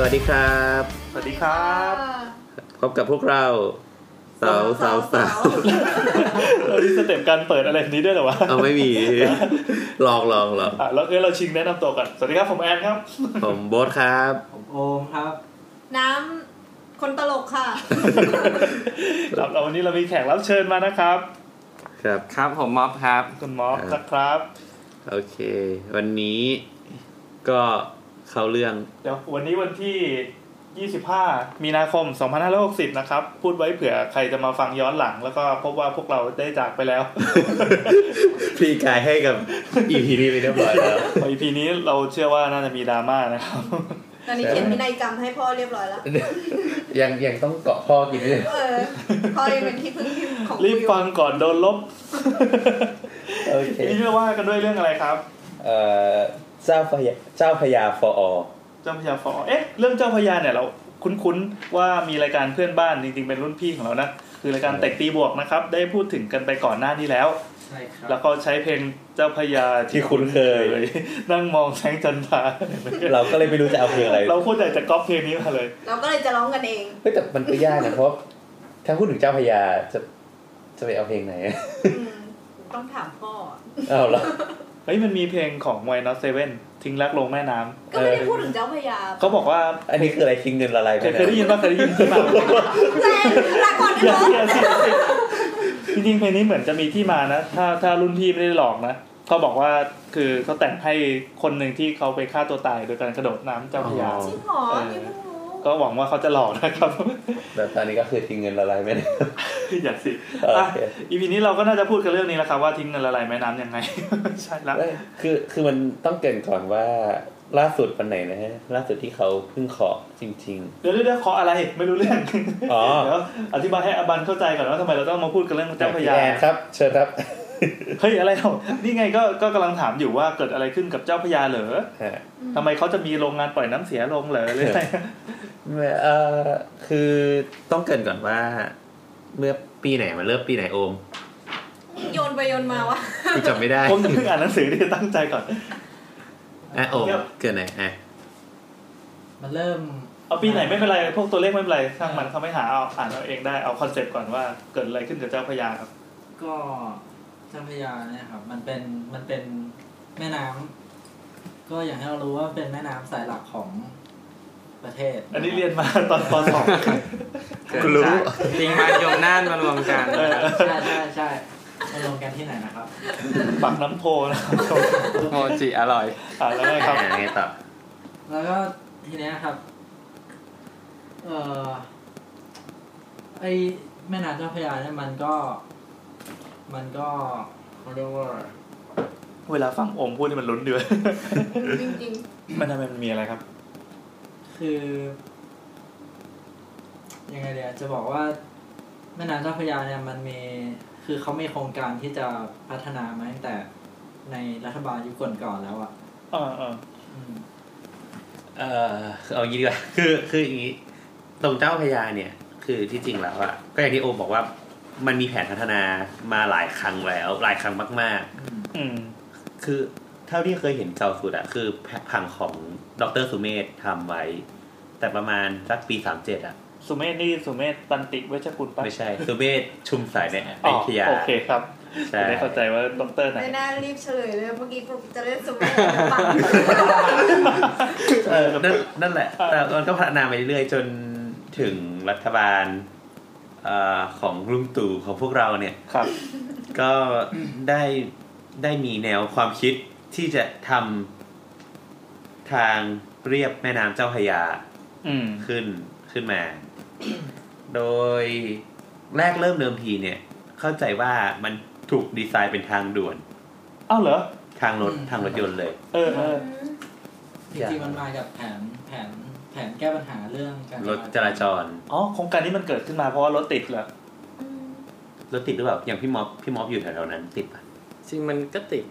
สวัสดีครับ สวัสดีครับ พบกับพวกเราสาวสาวสาวเราดีสเต็ปการเปิดอะไรแบบนี้ด้วยเหรอวะเอาไม่มีลองลองลองอะแล้วเออเราชิงแนะนำตัวก่อนสวัสดีครับผมแอนครับ ผมโบ๊ทครับ ผมโอมครับ น้ำคนตลกค่ะครับแล้ววันนี้เรามีแขกรับเชิญมานะครับ ครับครับผมม็อบครับคุณมอสครับนะครับ โอเค วันนี้ก็ เข้าเรื่อง เดี๋ยววันนี้วันที่ 25 มีนาคม 2560 นะครับ พูดไว้เผื่อใครจะมาฟังย้อนหลัง แล้วก็พบว่าพวกเราได้จากไปแล้วพรีกายให้กับ EP นี้ไปเรียบร้อยแล้ว EP นี้เราเชื่อว่าน่าจะมีดราม่านะครับตอนนี้เขียนพินัยกรรมให้พ่อเรียบร้อยแล้ว ยังยังต้องเกาะพ่อกินด้วยเออพ่อยังเป็นที่พึ่งที่ของกูรีบอยู่ฟังก่อนโดนลบโอเคนี่เราว่ากันด้วยเรื่องอะไรครับ เอ่อ เจ้าพยาเจ้าพยาฟออเจ้าพญาฟอเอ๊ะเรื่องเจ้าพญาเนี่ยเราคุ้นๆว่ามีรายการเพื่อนบ้านจริงๆเป็นรุ่นพี่ของเรานะคือรายการเต็กตีบวกนะครับ ได้พูดถึงกันไปก่อนหน้านี้แล้วใช่ครับแล้วก็ใช้เพลงเจ้าพญาที่คุ้นเคย นั่งมองแสงจันทราเราก็เลยไม่รู้จะเอาเพลงอะไร เราพูดแต่จะก๊อปเพลงนี้มาเลย เราก็เลยจะร้องกันเองเฮ้ยแต่มันก็ยากนะเพราะถ้าพูดถึงเจ้าพยาจะจะไปเอาเพลงไหนอืมต้องถามพ่อเอาละเฮ้ยมันมีเพลงของไวน์นอตเซเว่นทิ้งรักลงแม่น้ำก็ไม่ได้พูดถึงเจ้าพญาเขาบอกว่าอันนี้คืออะไรทิ้งเงินละลายไปเคยเคยได้ยินว่าเคยได้ยินที่มาแรงลาก่อนอย่านะอย่าสิอย่าสิจริงๆเพลงนี้เหมือนจะมีที่มานะ ถ้าถ้ารุ่นพี่ไม่ได้หลอกนะเขาบอกว่าคือเขาแต่งให้คนหนึ่งที่เขาไปฆ่าตัวตายโดยการกระโดดน้ำเจ้าพระยาจริงเหรอนี่เพิ่งรู้ก็หวังว่าเขาจะหลอกนะครับแต่ตอนนี้ก็คือทิ้งเงินละลายไม่ได้ อย่าสิโออะเคอีพีนี้เราก็น่าจะพูดกันเรื่องนี้แหละครับว่าทิ้งเงินละลายแม่น้ำยังไง ใช่แล้วเอ้ยคือคือมันต้องเกรินก่อนว่าล่าสุดวันไหนนะฮะล่าสุดที่เขาเพิ่งขอจริงเดี๋ยวเดี๋ยวขออะไรไม่รู้เรื่องๆอ๋อเดี๋ยวอธิบายให้อบันเข้าใจก่อนว่าทำไมเราต้องมาพูดกันเรื่องเจ้าพระยาพี่แอนครับ เชิญครับเฮ้ยอะไรเรานี่ไงก็ก็กำลังถามอยู่ว่าเกิดอะไรขึ้นกับเจ้าพระยาเหรอฮะทำไมเขาจะมีโรงงานปล่อยน้ำเสียลงเหรอหรืออะไรเอ่อคือต้องเกริ่นก่อนว่า เมื่อปีไหนมันเริ่มปีไหนโอม โยนไปโยนมาวะกูจำไม่ได้ผมจะเพิ่งอ่านหนังสือที่ตั้งใจก่อน อะโอมเกิดไหนอะมันเริ่มเอาปีไหนไม่เป็นไรพวกตัวเลขไม่เป็นไรช่างมันเขาไม่หาเอาอ่านเอาเองได้เอา concept ก่อนว่าเกิดอะไรขึ้นกับเจ้าพระยาครับ ก็เจ้าพระยาเนี่ยครับ มันเป็นมันเป็นแม่น้ำก็อย่างที่เรารู้ว่าเป็นแม่น้ำสายหลักของ ประเทศ อันนี้เรียนมาตอนปสองกูรู้จริงมันยมน่านมารวมกันเออใช่ใช่ใช่มารวมกันที่ไหนนะครับปากน้ำโพนะครับโมจิอร่อยอ่านแล้วไงครับอะไงต่อแล้วก็ทีเนี้ยครับ เอ่อไอแม่น้ำเจ้าพระยาเนี่ยมันก็ มันก็เขาเรียกว่า เวลาฟังโอมพูดนี่มันลุ้นเดือดจริงมันทำไมมันมีอะไรครับ คือ ยังไงเดียจะบอกว่าแม่น้ำเจ้าพระยาเนี่ยมันมีคือเขามีโครงการที่จะพัฒนามาตั้งแต่ในรัฐบาลยุคก่อนๆแล้วอะเออเอออืมเออเอางี้ดีกว่าคือคืออย่างนี้ ตรงเจ้าพระยาเนี่ย คือที่จริงแล้วอะก็อย่างที่โอมบอกว่ามันมีแผนพัฒนามาหลายครั้งแล้ว หลายครั้งมากอืมๆคือ เท่าที่เคยเห็นเก่าสุดอะคือผังของดรสุเมธทำไว้ แต่ประมาณสักปีสามเจ็ดอะสุเมธนี่สุเมธตันติเวชกุลปะไม่ใช่ สุเมธชุมสาย ณ อ๋ออยุธยาโอเคครับใช่จะได้เข้าใจว่าด็อกเตอร์ๆไหนไม่น่ารีบเฉลยเลยเมื่อกี้กูจะเล่นสมัยปังเออนั่นนั่นแหละ แต่มันก็พัฒนาไปเรื่อยๆจนถึงรัฐบาลเอ่อของลุงตู่ของพวกเราเนี่ยครับก็ได้ได้มีแนวความคิด ที่จะทำทางเรียบแม่น้ำเจ้าพระยาอืมขึ้นขึ้นมา โดยแรกเริ่มเดิมทีเนี่ย เข้าใจว่ามันถูกดีไซน์เป็นทางด่วนอ้าวเหรอ ทางรถทางรถยนต์เลย เออเออจริงๆมันมากับแผนแผนแผนแก้ปัญหาเรื่องการรถจราจร อ๋อโครงการนี้มันเกิดขึ้นมาเพราะว่ารถติดเหรออืมรถติดหรือเปล่าอย่างพี่ม็อบพี่ม็อบอยู่แถวๆนั้นติดปะจริงมันก็ติด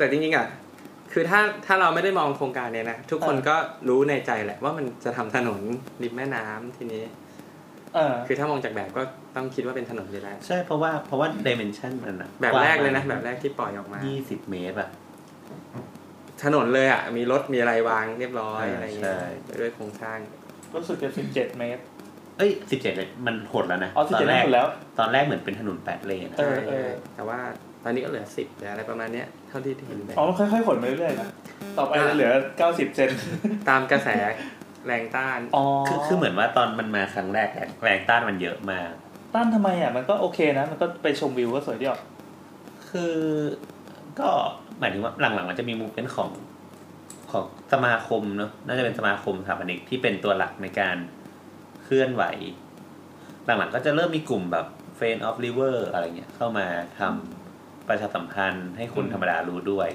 แต่จริงๆอะคือถ้าถ้าเราไม่ได้มองโครงการเนี้ยนะทุกคนก็รู้ในใจแหละว่ามันจะทำถนนริมแม่น้ำทีนี้เออคือถ้ามองจากแบบก็ต้องคิดว่าเป็นถนนอยู่แล้วใช่เพราะว่าเพราะว่าดิเมนชันมันอะแบบแรกเลยนะแบบแรกที่ปล่อยออกมายี่สิบเมตรอะถนนเลยอะมีรถมีอะไรวางเรียบร้อยใช่อะไรเงี้ใช่ยด้วยโครงสร้างรู้สึกจะสิบเจ็ดเมตร เอ้ยสิบเจ็ดมันหดแล้วนะอ๋อสิบตอเจ็ดนแรกหมดแล้วตอนแรกเหมือนเป็นถนนแปดเลนอะเออใช่แต่ว่าตอนนี้ก็เหลือสิบหรืออะไรประมาณเนี้ย เท่าที่เห็นแบบอ๋อมันค่อยๆขนไปเรื่อยๆนะต่อไปจะเหลือเก้าสิบเซนตามกระแสแรงต้านอ๋อคือคือเหมือนว่าตอนมันมาครั้งแรกอะแรงต้านมันเยอะมาก ต้านทำไมอะมันก็โอเคนะ มันก็ไปชมวิวก็สวยดีออกคือก็หมายถึงว่าหลังๆมันจะมีมูฟเมนต์ของของสมาคมเนอะน่าจะเป็นสมาคมสถาปนิกที่เป็นตัวหลักในการเคลื่อนไหว หลังๆก็จะเริ่มมีกลุ่มแบบ f r i e n d of River อะไรเงี้ยเข้ามาทำ ประชาสัมพันธ์ให้คนธรรมดารู้ด้วย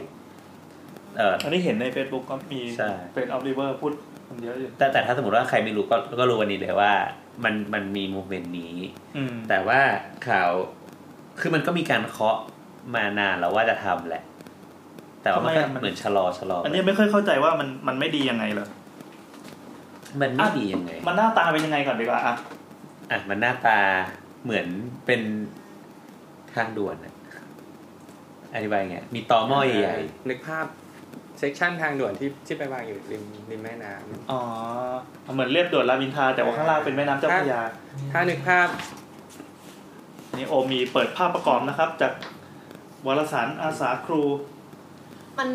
เอออันนี้เห็นใน Facebook ก็มีใช่ เฟนออฟริเวอร์พูดมันเยอะอยู่แต่แต่ถ้าสมมติว่าใครไม่รู้ก็ก็รู้วันนี้เลยว่า มันมันมีมูฟเมนต์นี้ อืมแต่ว่าข่าวคือมันก็มีการเคาะมานานแล้วว่าจะทำแหละ แต่ว่ามันก็เหมือนชะลอชะลออันนี้ไม่ค่อยเข้าใจว่ามันมันไม่ดียังไงเหรอมันไม่ดียังไง มันหน้าตาเป็นยังไงก่อนดีกว่าอะอะมันหน้าตาเหมือนเป็นทางด่วนอะ อธิบายไงมีตอหม้อใหญ่นึกภาพเซกชันทางด่วนที่ที่ไปวางอยู่ริมริมแม่น้ำอ๋อเหมือนเรียบด่วนรามอินทราแต่ว่าข้างล่างเป็นแม่น้ำเจ้าพระยา ถ้านึกภาพ นี่โอมีเปิดภาพประกอบนะครับ จากวารสารอาสาครู มัน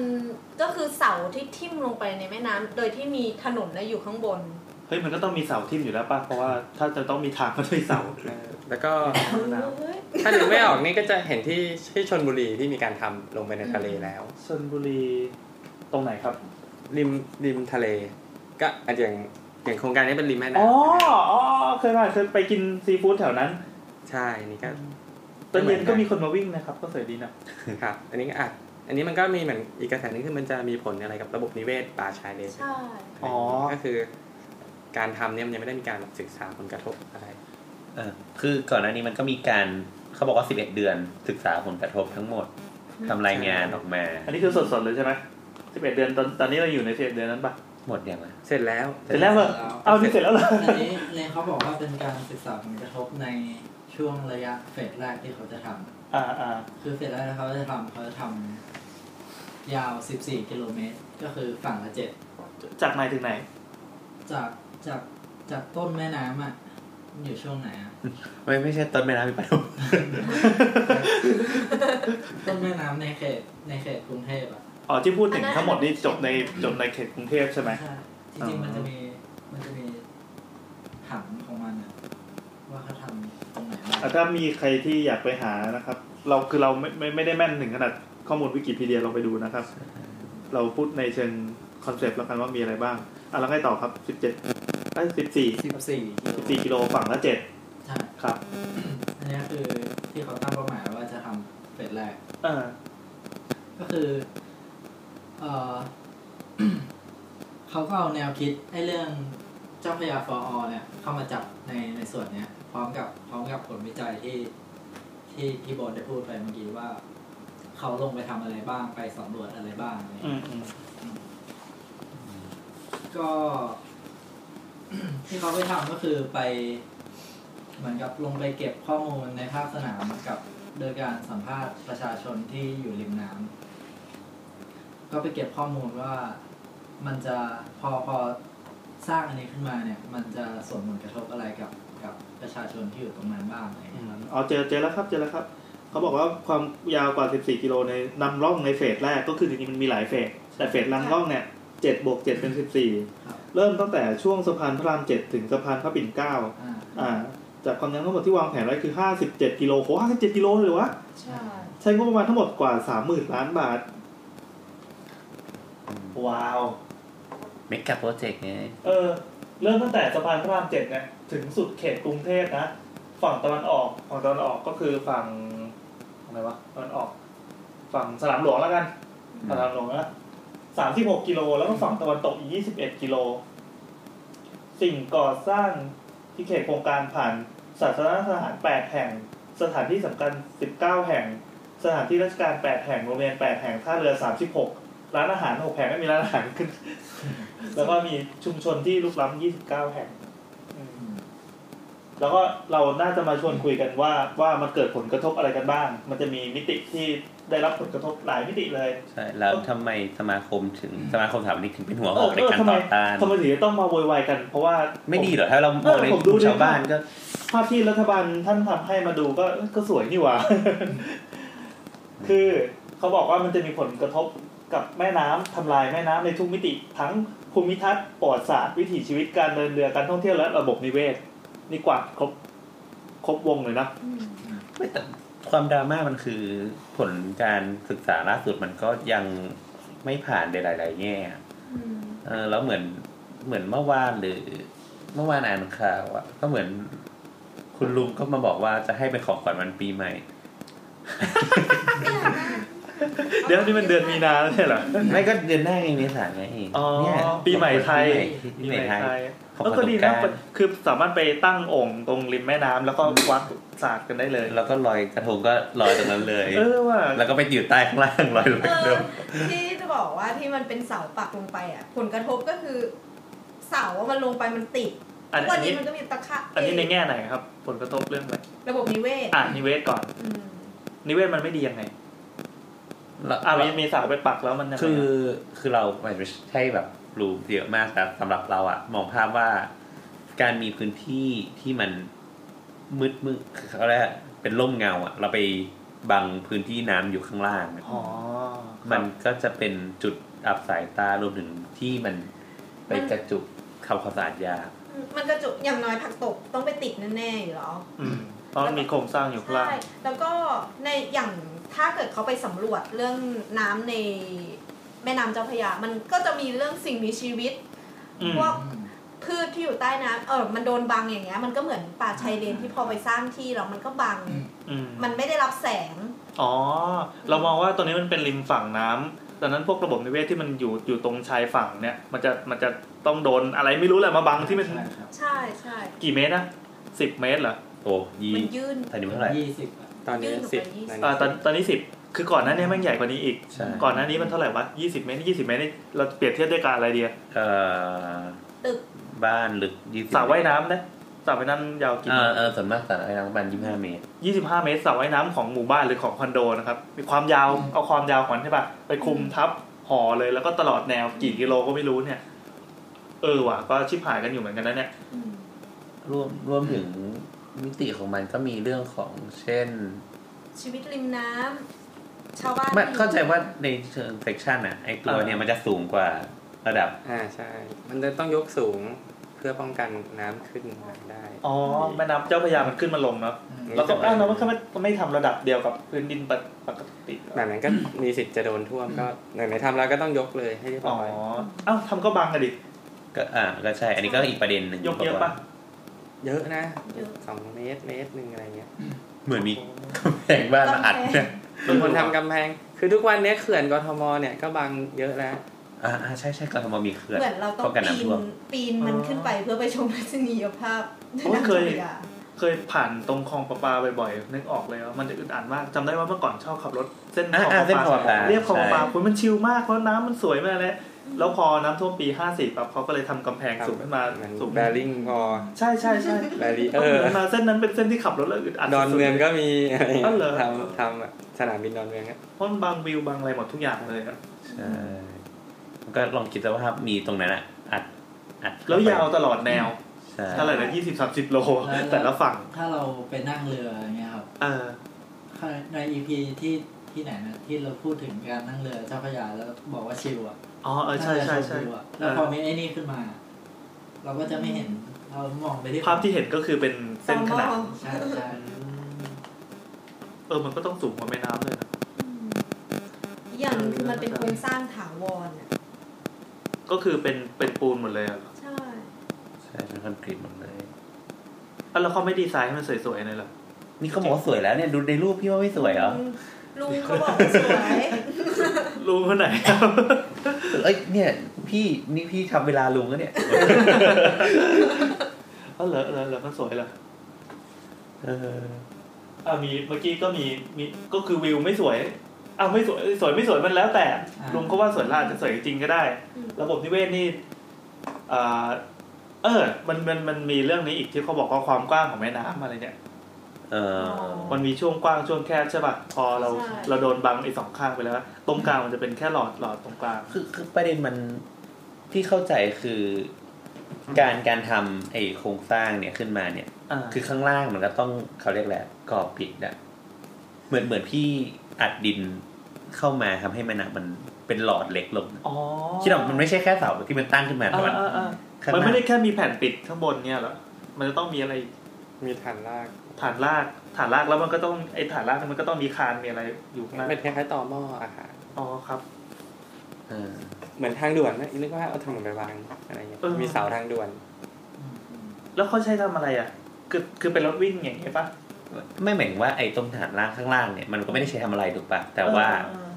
ก็คือเสาที่ทิ่มลงไปในแม่น้ำโดยที่มีถนนน่ะอยู่ข้างบน เฮ้ยมันก็ต้องมีเสาทิ่มอยู่แล้วป่ะเพราะว่าถ้าจะต้องมีทางก็ต้องมีเสาแล้วก็เฮ้ยถ้านึกไม่ออกนี่ก็จะเห็นที่ที่ชนบุรีที่มีการทำลงไปในทะเลแล้วชนบุรีตรงไหนครับ ริมริมทะเล ก็อาจจะอย่างอย่างโครงการนี้เป็นริมแม่อ๋อน้ำอ๋อเคยไปเคยไปกินซีฟู้ดแถวนั้น ใช่นี่ก็ตอนเย็นก็มีคนมาวิ่งนะครับ ก็สวยดีนะครับ อันนี้ก็อาจอันนี้มันก็มีเหมือนอีกกระแสหนึงคือมันจะมีผลอะไรกับระบบนิเวศป่าชายเลนใช่อ๋อก็คือ การทำเนี่ยมันยังไม่ได้มีการศึกษาผลกระทบอะไรๆเออคือก่อนหน้านี้มันก็มีการเขาบอกว่า 11 เดือนศึกษาผลกระทบทั้งหมดทำรายงานออกมา อันนี้คือสดๆเลยใช่ไหมสิบเอ็ดเดือนตอนตอนนี้เราอยู่ในสิบเอ็ดเดือนนั้นปะหมดยังไงเสร็จแล้วเสร็จแล้วเหรอเอานี่เสร็จแล้วเหรออันนี้เนี่ยเขาบอกว่าเป็นการศึกษาผลกระทบในช่วงระยะเฟสแรกที่เขาจะทำอ่าอ่าคือเฟสแรกที่เขาจะทำเขาจะทำยาว14กิโลเมตร ก็คือฝั่งละเจ็ดจากไหนถึงไหน จาก จากจากต้นแม่น้ำอะมันอยู่ช่วงไหนอะไม่ไม่ใช่ต้นแม่น้ำมีปะทุมต้นแม่น้ำในเขตในเขตกรุงเทพอะอ๋อที่พูดถึงทั้งหมดนี่จบในจบในเขตกรุงเทพใช่ไหมใช่จริงๆมันจะมีมันจะมีผังของมันอะว่าเขาทำตรงไหนบ้างอะถ้ามีใครที่อยากไปหานะครับ เราคือเราไม่ไม่ไม่ได้แม่นถึงขนาดข้อมูลวิกิพีเดียเราไปดูนะครับ เราพูดในเชิง concept แล้วกันว่ามีอะไรบ้าง อะแล้วไงต่อครับสิบเจ็ดไอ้สิบสี่สิบสี่กิโลสิบสี่กิโลฝั่งละเจ็ดใช่ครับ อันนี้คือที่เขาตั้งเป้าหมายว่าจะทำ phase แรกเออก็คือเออเขาก็เอาแนวคิดไอ้เรื่องเจ้าพระยา for all เนี่ย เข้ามาจับในในส่วนเนี้ย พร้อมกับพร้อมกับผลวิจัยที่ที่ที่โบอสได้พูดไปเมื่อกี้ว่า เขาลงไปทำอะไรบ้างไปสำรวจอะไรบ้างอะไรอย่าง อื เงี้ย มอืม ก็ ที่เขาไปทำก็คือไป เหมือนกับลงไปเก็บข้อมูลในภาคสนามกับโดยการสัมภาษณ์ประชาชนที่อยู่ริมน้ำก็ไปเก็บข้อมูลว่ามันจะพอพอสร้างอันนี้ขึ้นมาเนี่ย มันจะส่งผลกระทบอะไรกับกับประชาชนที่อยู่ตรงนั้นบ้างอะไรอย่างเงี้ยมครับอ๋อเจอเจอแล้วครับเจอแล้วครับ เขาบอกว่าความยาวกว่า 14 กิโลในนำร่องในเฟสแรกก็คือจริงๆมันมีหลายเฟสแต่เฟสนำร่องเนี่ย 7บวก7เป็นครับ14เริ่มตั้งแต่ช่วงสะพานพระราม7ถึงสะพานพระปิ่นเกล้าอ่าอ่าจากความยาวทั้งหมดที่วางแผนไว้คือ57กิโลโห57กิโลเลยเหรอวะใช่ใช้งบประมาณทั้งหมดกว่า30,000ล้านบาท ว้าวเมกะโปรเจกต์ไงเออ เริ่มตั้งแต่สะพานพระรามเจ็ดเนี่ยถึงสุดเขตกรุงเทพนะ ฝั่งตะวันออกฝั่งตะวันออกก็คือฝั่งอะไรวะตะวันออก ฝั่งสนามหลวงแล้วกันสนามหลวงนะ สามสิบหกกิโล แล้วก็ฝั่งตะวันตกอีกยี่สิบเอ็ดกิโล สิ่งก่อสร้างที่เขตโครงการผ่านศาสนสถานแปดแห่ง สถานที่สำคัญสิบเก้าแห่ง สถานที่ราชการแปดแห่ง โรงเรียนแปดแห่ง ท่าเรือสามสิบหกร้านอาหารหกแห่งไม่มีร้านอาหารขึ้น แล้วก็มีชุมชนที่ลุกล้ำยี่สิบเก้าแห่ง แล้วก็เราน่าจะมาชวนคุยกันว่าว่ามันเกิดผลกระทบอะไรกันบ้าง มันจะมีมิติที่ ได้รับผลกระทบหลายมิติเลย ใช่ แล้วทำไมสมาคมถึงสมาคมสถาปนิกถึงเป็นหัวหเอออกในเออการทำไมต่อต้านทำไมถึงจะต้องมาโวยวายกัน เพราะว่าไม่ดีเหรอถ้าเรามองในเออผมกดูลุ่มในชาวบ้านก็ภาพที่รัฐบาลท่านทำให้มาดูก็ก็สวยนี่หว่า คือเขาบอกว่ามันจะมีผลกระทบกับแม่น้ำทำลายแม่น้ำในทุกมิติ ทั้งภูมิทัศน์ประวัติศาสตร์วิถีชีวิตการเดินเรือการท่องเที่ยวและระบบนิเวศนี่กว่าดครบครบวงเลยนะไม่แต่ ความดราม่ามันคือผลการศึกษาล่าสุดมันก็ยังไม่ผ่านในหลาย ๆ แง่อะเออแล้วเหมือนเหมือนเมื่อวานหรือ เมื่อวานอ่านข่าวอะก็เหมือน คุณลุงก็มาบอกว่าจะให้เป็นของขวัญวันปีใหม่ เดี๋ยวนี่มันเดือนมีนาแล้วใช่เหรอไม่ก็เดือนหน้าไงเมษาไงอ๋อเนี่ยปีใหม่ไทยปีใหม่ไทย ของเออก็ดีนะสงกรานต์คือสามารถไปตั้งโอ่งตรงริมแม่น้ำแล้วก็วัดสาดกันได้เลย แล้วก็ลอยกระทงก็ลอยตรงนั้นเลย เออว่า แล้วก็ไปอยู่ใต้ข้างล่างลอยลงไปเอเดิอมที่จะบอกว่าที่มันเป็นเสาปักลงไปอะ ผลกระทบก็คือ เสาอะมันลงไปมันติดอันทุกวันนี้นี้มันก็มีตะขะอันนี้ในแง่ไหนครับ ผลกระทบเรื่องอะไรระบบนิเวศอะนิเวศก่อนอืมนิเวศมันไม่ดียังไงแล้วอะมีมีเสาไปปักแล้วมันยังไงคือคือเราไม่ใช่แบบ รู้เยอะมากแต่สำหรับเราอะมองภาพว่าการมีพื้นที่ที่มันมืดมืดเขาเรียกว่าเป็นร่มเงาอะเราไปบังพื้นที่น้ำอยู่ข้างล่างอะอ๋อมันก็จะเป็นจุดอับสายตารวมถึงที่มันไปกระจุกทำความสะอาดยากมันกระจุกอย่างน้อยผักตบต้องไปติดแน่ๆอยู่แล้วอืมเพราะมันมีโครงสร้างอยู่ข้างล่างใช่แล้วก็ในอย่างถ้าเกิดเขาไปสำรวจเรื่องน้ำใน แม่น้ำเจ้าพระยา มันก็จะมีเรื่องสิ่งมีชีวิตอืมพวกพืชที่อยู่ใต้น้ำเออมันโดนบังอย่างเงี้ย มันก็เหมือนป่าชายเลนที่พอไปสร้างที่แล้วมันก็บังอืมมันไม่ได้รับแสง อ๋อ เรามองว่าตัวนี้มันเป็นริมฝั่งน้ำดังนั้นพวกระบบนิเวศที่มันอยู่อยู่ตรงชายฝั่งเนี่ย มันจะมันจะต้องโดนอะไรไม่รู้แหละมาบังที่มัน ใช่ครับใช่ใช่กี่เมตรนะสิบเมตรเหรอโอ้ยี่มันยื่นตอนนี้เท่าไหร่ยี่สิบอะตอนนี้ยื่นออกไปสิบยี่สิบอ่าตอนตอนนี้สิบ คือก่อนหน้านี้แม่งใหญ่กว่านี้อีกใช่ก่อนหน้านี้มันเท่าไหร่วะยี่สิบเมตรยี่สิบเมตรนี่เราเปรียบเทียบด้วยการอะไรเดียเอ่อตึกบ้านลึกยี่สิบสระว่ายน้ำนะสระว่ายน้ำยาวกี่เอเมอตรเออส่วนมากสระว่ายน้ำประมาณยี่สิบห้าเมตร ยี่สิบห้าเมตรสระว่ายน้ำของหมู่บ้านหรือของคอนโดนะครับ มีความยาวเอาความยาวของมันใช่ปะไปคุมทับห่อเลยแล้วก็ตลอดแนวกี่กิโลก็ไม่รู้เนี่ย เออว่ะก็ชิบหายกันอยู่เหมือนกันนะเนี่ย อืมรวมรวมถึงมิติของมันก็มีเรื่องของเช่น ชีวิตริมน้ำ ชาวบ้านไม่เข้าใจว่าในเชิงเซกชันอะไอตัวเนี่ยมันจะสูงกว่าระดับ อ่าใช่ มันจะต้องยกสูงเพื่อป้องกันน้ำขึ้นมาได้ อ๋อแม่น้ำเจ้าพระยามันขึ้นมาลงเนาะแล้วก็อ้าวแล้วมันก็ไม่ไม่ทำระดับเดียวกับพื้นดินปกติเหรอแบบนั้นก็มีสิทธิ์จะโดนท่วมก็ไหนๆทำแล้วก็ต้องยกเลยให้เรียบอ๋อร้อยอ้าวทำก็บังกันดิก็อ่าก็ใช่ อันนี้ก็อีกประเด็นหนึ่งยกเยอะปะเยอะนะเยอะสองเมตรเมตรหนึ่งอะไรเงี้ย เหมือนมีกำแพงบ้านมาอัดเนี่ย มีคนทำกำแพง คือทุกวันเนี้ยเขื่อนกทมเนี่ยก็บังเยอะแล้วอ่าอ่าใช่ใช่กทมมีเขื่อนเหมือนเราต้องป้องกันปีน้ำท่วมนปีนมันขึ้นไปเพื่อไปชมทัศนียภาพโอ้ยเคยน้ำจ้าพระาเคยผ่านตรงคลองประปาบ่อยๆนึกออกเลยว่ามันจะอึดอัดมากจำได้ว่าเมื่อก่อนชอบขับรถเส้นอ่าคลองอ่าประเส้นคลองประปาปาเรียบคลองประปาใช่คุณมันชิลมากเพราะน้ำมันสวยมากเลย แล้วพอน้ำท่วมปี54ปั๊บเขาก็เลยทำกำแพงสูงขึ้นมาเหมือนสูงแบริ่งพอใช่ใช่ใช่แบรีเอเอออมาเส้นนั้นเป็นเส้นที่ขับรถแล้วอึดอัดดอนเมืองสุๆก็มีอะไรอ๋อเหรอ ทำทำอะสนามบินดอนเมืองอะเพราะมันบางวิวบางอะไรหมดทุกอย่างเลยอะใช่ก็ลองคิดสภาพมีตรงนั้นอะอัดอัดแล้วยาวตลอดแนวใช่เท่าไหร่นะยี่สิบสามสิบโลแต่ละฝั่งถ้าเราไปนั่งเรืออย่างเงี้ยครับ เออในอีพีที่ที่ไหนนะที่เราพูดถึงการนั่งเรือเจ้าพระยาแล้วบอกว่าชิลอะ อ๋อเออใช่ใช่ใช่นั่งเรือชมวิวอะแล้วพอมีไอ้นี่ขึ้นมา เราก็จะไม่เห็น เรามองไปที่ภาพที่เห็นก็คือเป็นเส้นขนาดต่อหม้อใช่ใช่เออมันก็ต้องสูงกว่าแม่น้ำเลยนะอีกอย่างหนึ่งคือมันเป็นโครงสร้างถาวรอะก็คือเป็นเป็นปูนหมดเลยอะใช่ใช่เป็นคอนกรีตหมดเลยอะแล้วเขาไม่ดีไซน์ให้มันสวยๆเลยเหรอนี่เขาบอกว่าสวยแล้วเนี่ยดูในรูปพี่ว่าไม่สวยเหรอร ลุงเขาบอกว่าสวยลุงคนไหนครับเอ้ยเนี่ย พี่นี่พี่ทำเวลาลุงก็เนี่ยเออเหรอเหรอเหรอมันสวยเหรอเอออ่ามีเมื่อกี้ก็มีมีก็คือวิวไม่สวยอ้าวไม่สวยสวยไม่สวยมันแล้วแต่อ่าลุงก็ว่าสวยล่าจะสวยจริงก็ได้อืมระบบนิเวศนี่อ่าเออ มันมันมันมีเรื่องนี้อีกที่เขาบอกว่าความกว้างของแม่น้ำอะไรเนี่ยเออ มันมีช่วงกว้างช่วงแคบใช่ป่ะพอเราใช่เราโดนบังไอ้สองข้างไปแล้ว ตรงกลางมันจะเป็นแค่หลอดหลอดตรงกลางคือคือประเด็นมันที่เข้าใจคือการการทำไอ้โครงสร้างเนี่ยขึ้นมาเนี่ยอ่าคือข้างล่างมันก็ต้องเขาเรียกแหละไรกรอบปิดอะเหมือนเหมือนพี่อัดดินเข้ามาทำให้มันอะมันเป็นหลอดเล็กลงอ๋อคิดว่ามันไม่ใช่แค่เสาที่มันตั้งขึ้นมาแต่มันอ่าอ่าอ่าข้างหมันน้าไม่ได้แค่มีแผ่นปิดข้างบนเนี่ยเหรอมันจะต้องมีอะไรมีฐานราก ฐานรากฐานรากแล้วมันก็ต้องไอ้ฐานรากมันก็ต้องมีคานมีอะไรอยู่ข้างหน้าเป็นคล้ายๆต่อหม้ออาหารอ๋อครับเออเหมือนทางด่วนนะนึกว่าเอาทางด่วนไปวางอะไรเงี้ยเออมีเสาทางด่วนอืมอืมแล้วเขาใช้ทำอะไรอะ คือคือเป็นรถวิ่งอย่างเงี้ยป่ะไม่เหมือนว่าไอ้ตรงฐานล่างข้างล่างเนี่ยมันก็ไม่ได้ใช้ทำอะไรถูกปะแต่ว่าเออ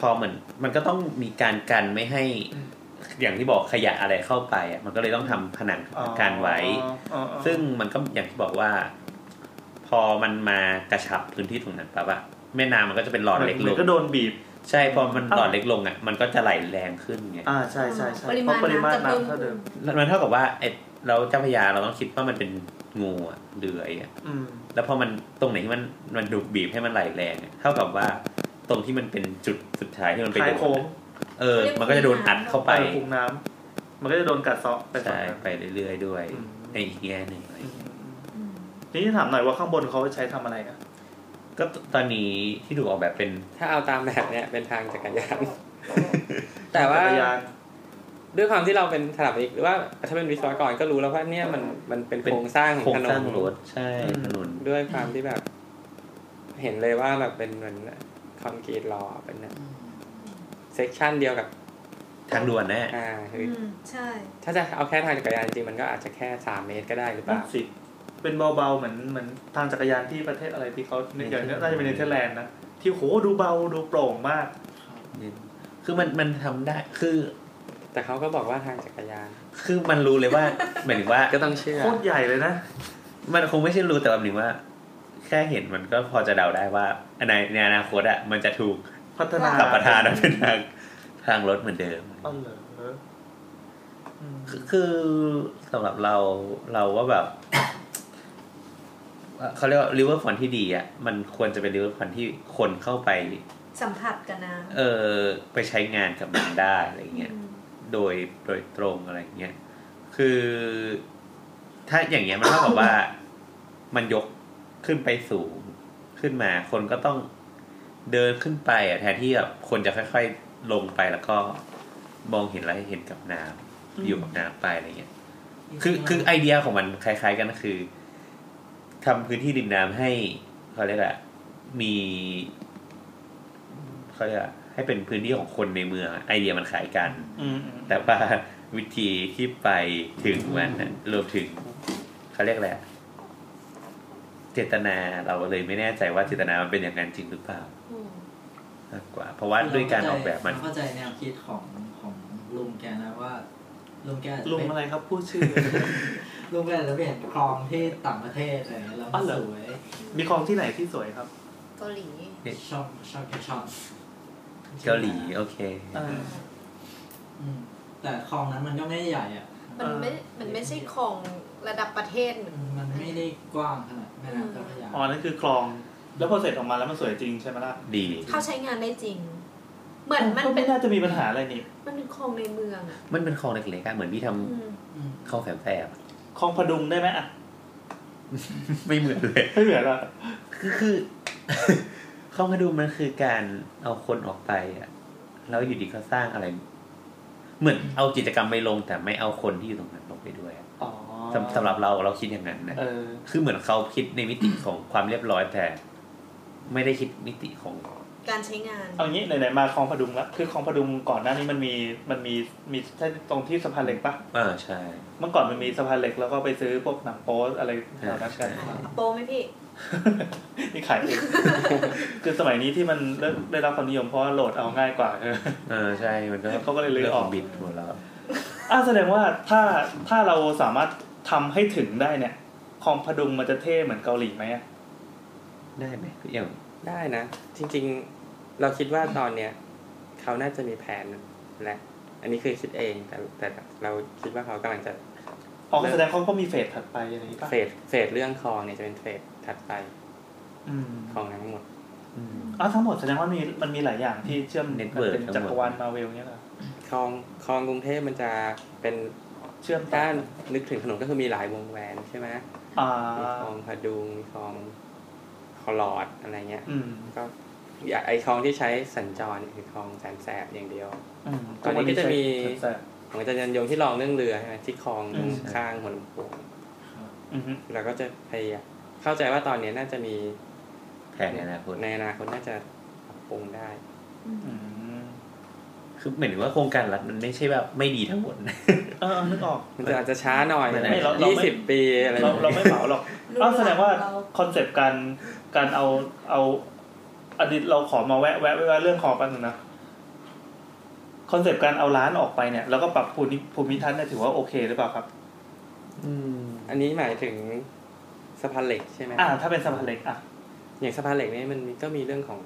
พอเหมือนมันก็ต้องมีการกันไม่ให้อืมอย่างที่บอกขยะอะไรเข้าไปอะมันก็เลยต้องทำผนังอ๋อกันไว้อ๋ออ๋อซึ่งมันก็อย่างที่บอกว่า พอมันมากระชับพื้นที่ตรงนั้นปั๊บอะแม่น้ำมันก็จะเป็นหลอดเล็กเหลมืองนก็โดนบีบ ใช่พอมันอ้าวหลอดเล็กลงอะมันก็จะไหลแรงขึ้นไงอ่าใช่ใช่ใช่ปริเพมาราะณปริมาณน้ำจะเพิ่มน้ำเท่าเดิมแล้วมันเท่ากับว่าไอ้เราเจ้าพระยาเราต้องคิดว่ามันเป็นงูอะเดือยอะอืมแล้วพอมันตรงไหนที่มันมันดูดบีบให้มันไหลแรงอะเท่ากับว่าตรงที่มันเป็นจุดสุดท้ายที่มันไปคล้ายโดโค้นงเออ มันก็จะโดนอัดเข้าไปไปคุงน้ำมันก็จะโดนกัดเซาะไปฝั่งใช่นั้นไปเรื่อยๆด้วยอืมในอีกแง่หนึ่งอะไรอืมอย่างเงี้ยอืม ทีนี้ถามหน่อยว่าข้างบนเขาใช้ทำอะไรอะก็ตอนนี้ที่ถูกออกแบบเป็น ถ้าเอาตามแบบเนี้ยเป็นทางจักรยาน แต่ว่าจักรยานด้วยความที่เราเป็นสถาปนิกหรือว่าถ้าเป็นวิศวกรก็รู้แล้วว่าเนี่ยมันมันเป็นเป็นโครงสร้างขโครองงถนสร้างนรถใช่ถนนด้วยความที่แบบ เห็นเลยว่าแบบเป็นเหมือนคอนกรีตรอเป็นอืมเซกชันเดียวกับทางด่วนแน่อ่าคืออือมใช่ ถ้าจะเอาแค่ทางจักรยานจริงๆมันก็อาจจะแค่สามเมตรก็ได้หรือเปนั่นล่าสิ เป็นเบาๆเหมือนเหมือนทางจักรยานที่ประเทศอะไรที่เขาเนี่ยอย่างเนี้ยน่าจะเป็นเนเธอร์แลนด์นะที่โหดูเบาดูโปร่งมาก คือมันมันทำได้คือ แต่เขาก็บอกว่าทางจักรยาน คือมันรู้เลยว่าหมายถึงว่าก็ต้องเชื่อโคตรใหญ่เลยนะ มันคงไม่ใช่รู้แต่แบบหนึ่งว่า แค่เห็นมันก็พอจะเดาได้ว่าในในอนาคตอะมันจะถูกพัฒนาสัมปทานมาเป็นทางทางรถเหมือนเดิมอ๋อเหรออืมคือคือสำหรับเราเราว่าแบบ เขาเรียกว่า riverfront ที่ดีอะมันควรจะเป็น riverfront ที่คนเข้าไป สัมผัสกับน้เออไปใช้งานกับมันได้อะไรำเงี้ยอืมโดยโดยตรงอะไรเงี้ยคือ ถ้าอย่างเงี้ยมันเท่ากับว่ามันยกขึ้นไปสูงขึ้นมา คนก็ต้องเดินขึ้นไปอะแทนที่แบบคนจะค่อย ๆ ลงไปแล้วก็มองเห็นอะไรเห็นกับน้ำอยู่กับน้ำไปอะไรเงี้ยคือคือไอเดียของมันคล้าย ๆ กันก็คือ ทำพื้นที่ริมน้ำให้เขาเรียกอะมีเขาเรียกอะให้เป็นพื้นที่ของคนในเมืองอะไอเดียมันคล้ายกันอืมอืมแต่ว่าวิธีที่ไปถึงมันน่ะรวมถึงเขาเรียกอะไรอะเจตนาเราเลยไม่แน่ใจว่าเจตนามันเป็นอย่างนั้นจริงหรือเปล่าอืมมากกว่า เพราะว่าด้วยการออกแบบมัน เข้าใจแนวคิดของของลุงแกนะว่าลุงแกาจจะลุงเป็นอะไรครับพูดชื่อ ลุงแกอาจจะไปเห็นคลองที่ต่างประเทศอะไรอย่างเงี้ยแล้วอ๋มัอนเหรอ สวยมีคลองที่ไหนที่สวยครับ เกาหลีช่องช่องแคช่องเกาหลีโอเคอ่าอืมแต่คลองนั้นมันก็ไม่ได้ใหญ่อะ มันไม่ มันไม่ใช่ของระดับประเทศเหมือน มันไม่ได้กว้างขนาดแม่น้ำเจ้าพระยาอ๋อ นั่นคือคลอง แล้วพอเสร็จออกมาแล้วมันสวยจริงใช่ไหมล่ะดี เข้าใช้งานได้จริง เหมือนมันก็เป็ไม่น น่าจะมีปัญหาอะไรนี่ มันเป็นคลองในเมืองอะมันเป็นคลองเล็กๆอะเหมือนพี่ทอืมอืมำคลองแสนแสบอะ คลองพดุงได้ไหมอะ ไม่เหมือนเลยไม่เหมือนอะคือคือคลองกระดุมมันคือการเอาคนออกไปอะแล้วอยู่ดีก็สร้างอะไร เหมือนเอากิจกรรมไปลงแต่ไม่เอาคนที่อยู่ตรงนั้นลงไปด้วยอะอ๋อสำสำหรับเราเราคิดอย่างนั้นนะเออคือเหมือนเขาคิดในมิติของความเรียบร้อยแต่ ไม่ได้คิดมิติของ การใช้งานเอางี้ไหนๆมาคลองพดุงละคือคลองพดุงก่อนหน้านี้มันมีมันมีมีใช่ตรงที่สะพานเหล็กปะอ่าใช่ เมื่อก่อนมันมีสะพานเหล็กแล้วก็ไปซื้อพวกหนังโป๊อะไรแถวนั้นกันใช่โปรไหมพี่นี่ขายเองคือสมัยนี้ที่มันได้ได้รับความนิยมเพราะว่าโหลดเอาง่ายกว่าใช่ไหมเออใช่มันก็เขาก็เลยลื้อออกบิดหมดแล้วอ่าแสดงว่าถ้าถ้าเราสามารถทำให้ถึงได้เนี่ยคอมพดุงมันจะเท่เหมือนเกาหลีไหมอะได้ไหมอย่างได้นะ จริง ๆ เราคิดว่าตอนเนี้ยเขาน่าจะมีแผนและ อันนี้คือคิดเองแต่แต่เราคิดว่าเขากำลังจะอ๋อแสดงเขาก็มีเฟสถัดไปอะไรอย่างนี้ป่ะเฟสเฟสเรื่องคลองเนี่ยจะเป็นเฟสถัดไปอืมคลองทั้งหมดอืมอ๋อทั้งหมดแสดงว่ามีมันมีหลายอย่างที่เชื่อม Network เป็นทั้งหมดจักรวาลมาเวลเนี่ยเหรอคลองคลองกรุงเทพมันจะเป็นเชื่อมต่อถ้านึกถึงถนนก็คือมีหลายวงแหวนใช่ไหมอ่ามีคลองพดุงมีคลองคลอดอะไรเงี้ยอืมก็ อย่างไอคลองที่ใช้สัญจรเนี่ยคือคลองแสนแสบอย่างเดียวอืมตอนนี้ก็จะมีแสบของอาจารย์ยันยงที่ลองเรื่องเรือใช่ไหมที่คลองอืมข้างหัวลำโพงอือฮึเราก็จะพยายามเข้าใจว่าตอนนี้น่าจะมีแผนในอนาคตในอนาคตน่าจะปรับปรุงได้อืมคือเหมือนว่าโครงการรัฐมันไม่ใช่แบบไม่ดีทั้งหมดนะเออนึกออก มันจะอาจจะช้าหน่อยไม่เราเรายี่ไม่สิบปีอะไรเราเราไม่เหมาหรอกรุ่นอ้าวแสดงว่าเรconcept การการเอาเอา อดีตเราขอมาแวะแวะแวะเรื่องของแป๊บนึงนะ concept การเอาร้านออกไปเนี่ย แล้วก็ปรับภูมิภูมิทัศน์เนี่ยถือว่าโอเคหรือเปล่าครับ อืม อันนี้หมายถึงสะพานเหล็กใช่ไหมอ่า ถ้าเป็นสะพานเหล็กอะอย่างสะพานเหล็กเนี่ยมันก็มีเรื่องของ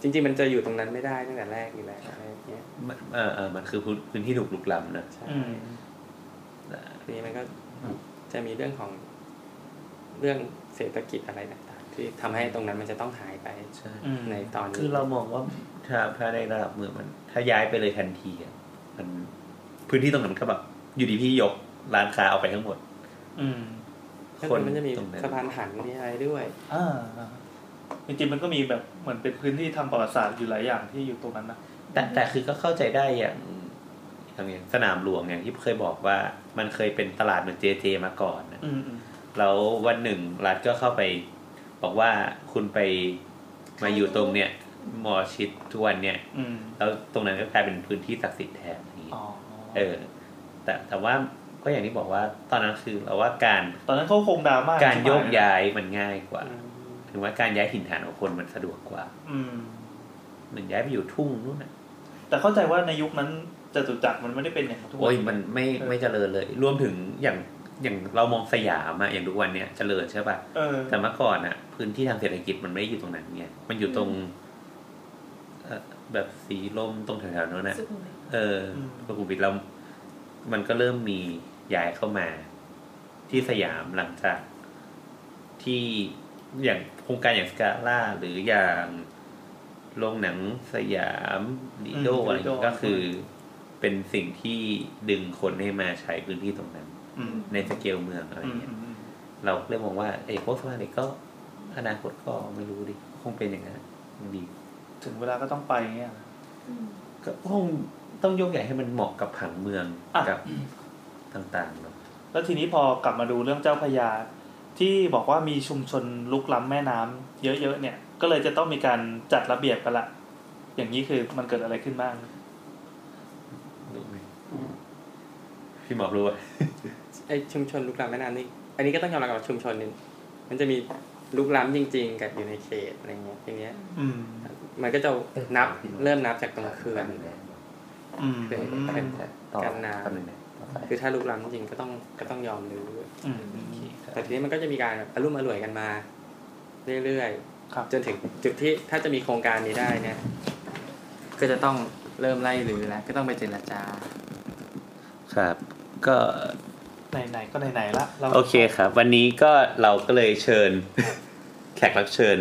จริง ๆ มันจะอยู่ตรงนั้นไม่ได้ตั้งแต่แรกอยู่แล้วอะไรอย่างเงี้ยมันเออเออมันคือพื้นพื้นที่ถูกลุกล้ำนะใช่อืมทีนี้มันก็จะมีเรื่องของเรื่องเศรษฐกิจอะไรต่างๆ ที่ทำให้ตรงนั้นมันจะต้องหายไปใช่อืมในตอนนี้คือเรามองว่าถ้าถ้าในระดับเมืองมัน ถ้าย้ายไปเลยทันทีอะมันพื้นที่ตรงนั้นก็แบบอยู่ดีพี่ยกร้านค้าเอาไปทั้งหมด อืมก็คนมันจะมีตรงนั้นสะพานหันมีอะไรด้วยอ่าจริงๆมันก็มีแบบเหมือนเป็นพื้นที่ทำประวัติศาสตร์อยู่หลายอย่างที่อยู่ตรงนั้นนะแต่แต่คือก็เข้าใจได้อย่างอย่างอย่างสนามหลวงอย่างที่เคยบอกว่ามันเคยเป็นตลาดเหมือนเจเจมาก่อนนะอืมอืมแล้ววันหนึ่งรัฐก็เข้าไป บอกว่าคุณไปมาอยู่ตรงเนี้ยหมอชิดทุกวันเนี่ยอืมแล้วตรงนั้นก็กลายเป็นพื้นที่ศักดิ์สิทธิ์แทนอย่างนี้อ๋อเออ แต่แต่ว่าก็อย่างที่บอกว่าตอนนั้นคือเราว่าการ ตอนนั้นเขาคงดราม่าการโยกใช่ไหมย้ายมันง่ายกว่า ถึงว่าการย้ายถิ่นฐานของคนมันสะดวกกว่า อืมเหมือนย้ายไปอยู่ทุ่งนู่นน่ะ แต่เข้าใจว่าในยุคนั้นจตุจักรมันไม่ได้เป็นอย่างทุกวัโอ้ยนมันไม่เออไม่เจริญเลย รวมถึงอย่าง อย่างเรามองสยามอะอย่างทุกวันเนี้ยเจริญใช่ป่ะเออแต่เมื่อก่อนอะพื้นที่ทางเศรษฐกิจมันไม่ได้อยู่ตรงนั้นไงมันอยู่ตรงเอ่อแบบสีลมตรงแถวๆนั้นน่ะสุขุมวิทเออสุขุมวิทแล้วมันก็เริ่มมีย้ายเข้ามา ที่สยามหลังจาก ที่อย่างโครงการอย่างสกาล่าหรืออย่างโรงหนังสยามดิโดอะไรอย่างเงี้ยก็คือเป็นสิ่งที่ดึงคนให้มาใช้พื้นที่ตรงนั้นอืม ในสเกลเมืองอะไรอืมเงี้ยอืมอืมเราเริ่มมองว่าไอ้พวกสะพานเหล็กก็อนาคตก็ไม่รู้ดิคงเป็นอย่างนั้นดีถึงเวลาก็ต้องไปเงี้ยอืมก็คงต้องยกใหญ่ให้มันเหมาะกับผังเมืองอะกับต่างๆเนาะแล้วทีนี้พอกลับมาดูเรื่องเจ้าพระยาที่บอกว่ามีชุมชนลุกล้ำแม่น้ำเยอะๆเนี่ย ก็เลยจะต้องมีการจัดระเบียบกันละอย่างนี้คือมันเกิดอะไรขึ้นบ้างรู้ไหมพี่หมอกรู้ว่า ไอชุมชนลุกล้ำแม่น้ำนี่อันนี้ก็ต้องยอมรับกับชุมชนนึงมันจะมีลุกล้ำจริง ๆ กับอยู่ในเขตอะไรเงี้ยทีเนี้ยอืมมันก็จะนับเริ่มนับจากตรงเขื่อนอืมเขื่อนอืมเป็นต่อกันน้ำแป๊บนึงนะต่อไปคือถ้าลุกล้ำจริงก็ต้องก็ต้องยอมรื้ออืมแต่ทีนี้มันก็จะมีการแบบอารมณ์อร่วยกันมา เรื่อยครับๆจนถึงจุดที่ถ้าจะมีโครงการนี้ได้เนี่ย ก็จะต้องเริ่มไล่รื้อแล้วก็ต้องไปเจรจา ครับ ก็ ไหนๆก็ไหนๆละเราโอเคครับ วันนี้ก็เราก็เลยเชิญ แขกรับเชิญ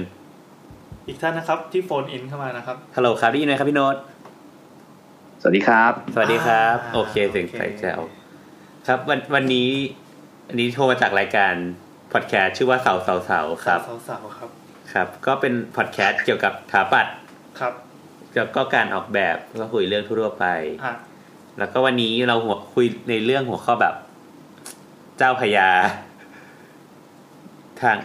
อีกท่านนะครับที่ phone in เข้ามานะครับฮัลโหลครับได้ยินไหมครับพี่โน้ตสวัสดีครับ สวัสดีครับอ่าโอเคเสียงโอเคใสแจ๋วครับวันวันนี้อันนี้โทรมาจากรายการพอดแคสต์ชื่อว่าเสาเสาเสาครับสาวๆครับ ครับ ก็เป็นพอดแคสต์เกี่ยวกับถาปัดครับแล้วก็การออกแบบก็คุยเรื่องทั่วๆไปอะแล้วก็วันนี้เราหัวคุยในเรื่องหัวข้อแบบ เจ้าพระยาทาง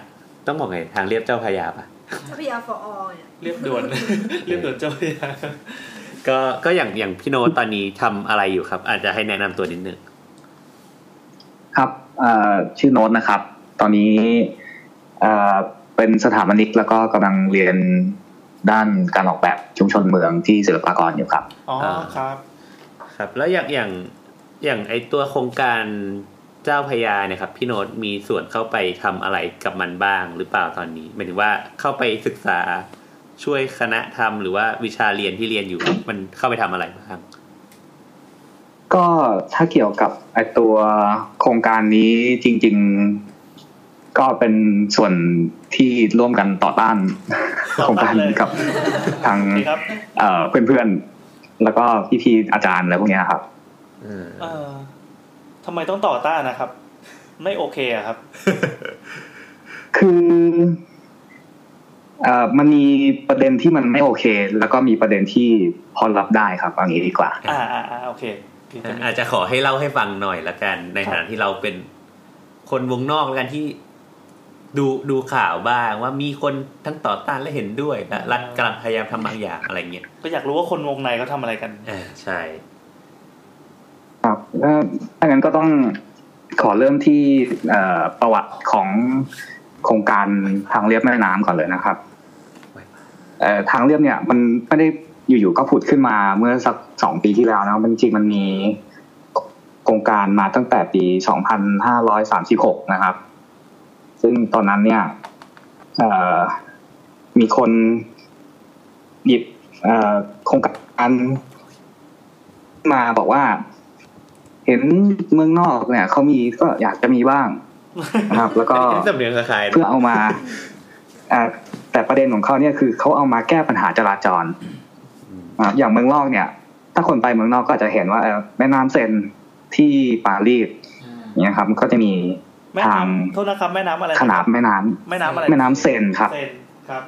ต้องบอกไงทางเรียบเจ้าพญาปะเจ้าพระยาฟออเนี่ยเรียบด่วนเรียบด่วนเจ้าพระยาก็ก็อย่างอย่างพี่โน้ตตอนนี้ทำอะไรอยู่ครับ อาจจะให้แนะนำตัวนิดนึงครับเอ่อชื่อโน้ตนะครับ ตอนนี้เอ่อเป็นสถาปนิกแล้วก็กำลังเรียนด้านการออกแบบชุมชนเมืองที่ศิลปากรอยู่ครับอ๋อครับ ครับแล้วอย่างอย่างอย่างไอตัวโครงการ เจ้าพระยาเนี่ยครับพี่โน้ตมีส่วนเข้าไปทำอะไรกับมันบ้างหรือเปล่าตอนนี้หมายถึงว่าเข้าไปศึกษาช่วยคณะทำหรือว่าวิชาเรียนที่เรียนอยู่มันเข้าไปทำอะไรบ้างก็ถ้าเกี่ยวกับไอตัวโครงการนี้จริง ๆ ก็เป็นส่วนที่ร่วมกันต่อต้านต่อโครงต้าการนเลยกับทางโอเคครับเอ่อเพื่อนๆแล้วก็พี่ๆอาจารย์อะไรพวกเนี้ยครับเออเออ ทำไมต้องต่อต้านนะครับ ไม่โอเคอะครับ คือเอ่อมันมีประเด็นที่มันไม่โอเค แล้วก็มีประเด็นที่พอรับได้ครับเอางี้ดีกว่าอ่า อ่าอ่าโอเคอาจจะขอให้เล่าให้ฟังหน่อยละกัน ในฐานะที่เราเป็นคนวงนอกแล้วกันที่ดูดูข่าวบ้างว่ามีคนทั้งต่อต้านและเห็นด้วยและรัฐกำลังพยายามทำบางอย่างอะไรเงี้ยก็อยากรู้ว่าคนวงในเขาทำอะไรกันอ่าใช่ ครับถ้าถ้างั้นก็ต้องขอเริ่มที่ประวัติของโครงการทางเรียบแม่น้ำก่อนเลยนะครับทางเรียบเนี่ยมันไม่ได้อยู่ๆก็ผุดขึ้นมาเมื่อสักสองปีที่แล้วนะมันจริงมันมีโครงการมาตั้งแต่ปี 2536 นะครับ ซึ่งตอนนั้นเนี่ยมีคนหยิบโครงการมาบอกว่า เห็นเมืองนอกเนี่ยเขามีก็อยากจะมีบ้างนะครับ แล้วก็สำเนียงคล้ายๆเพื่อเอามาอ่าแต่ประเด็นของเขาเนี่ยคือเขาเอามาแก้ปัญหาจราจรนะครับอย่างเมืองนอกเนี่ย ถ้าคนไปเมืองนอกก็อาจจะเห็นว่าเอ่อแม่น้ำเซนที่ปารีสอ่าเนี่ยครับมันก็จะมีแม่ทางน้ำโทษนะครับแม่น้ำอะไรขนาบแม่น้ำแม่น้ำอะไรแม่น้ำเซนครับเซนครับ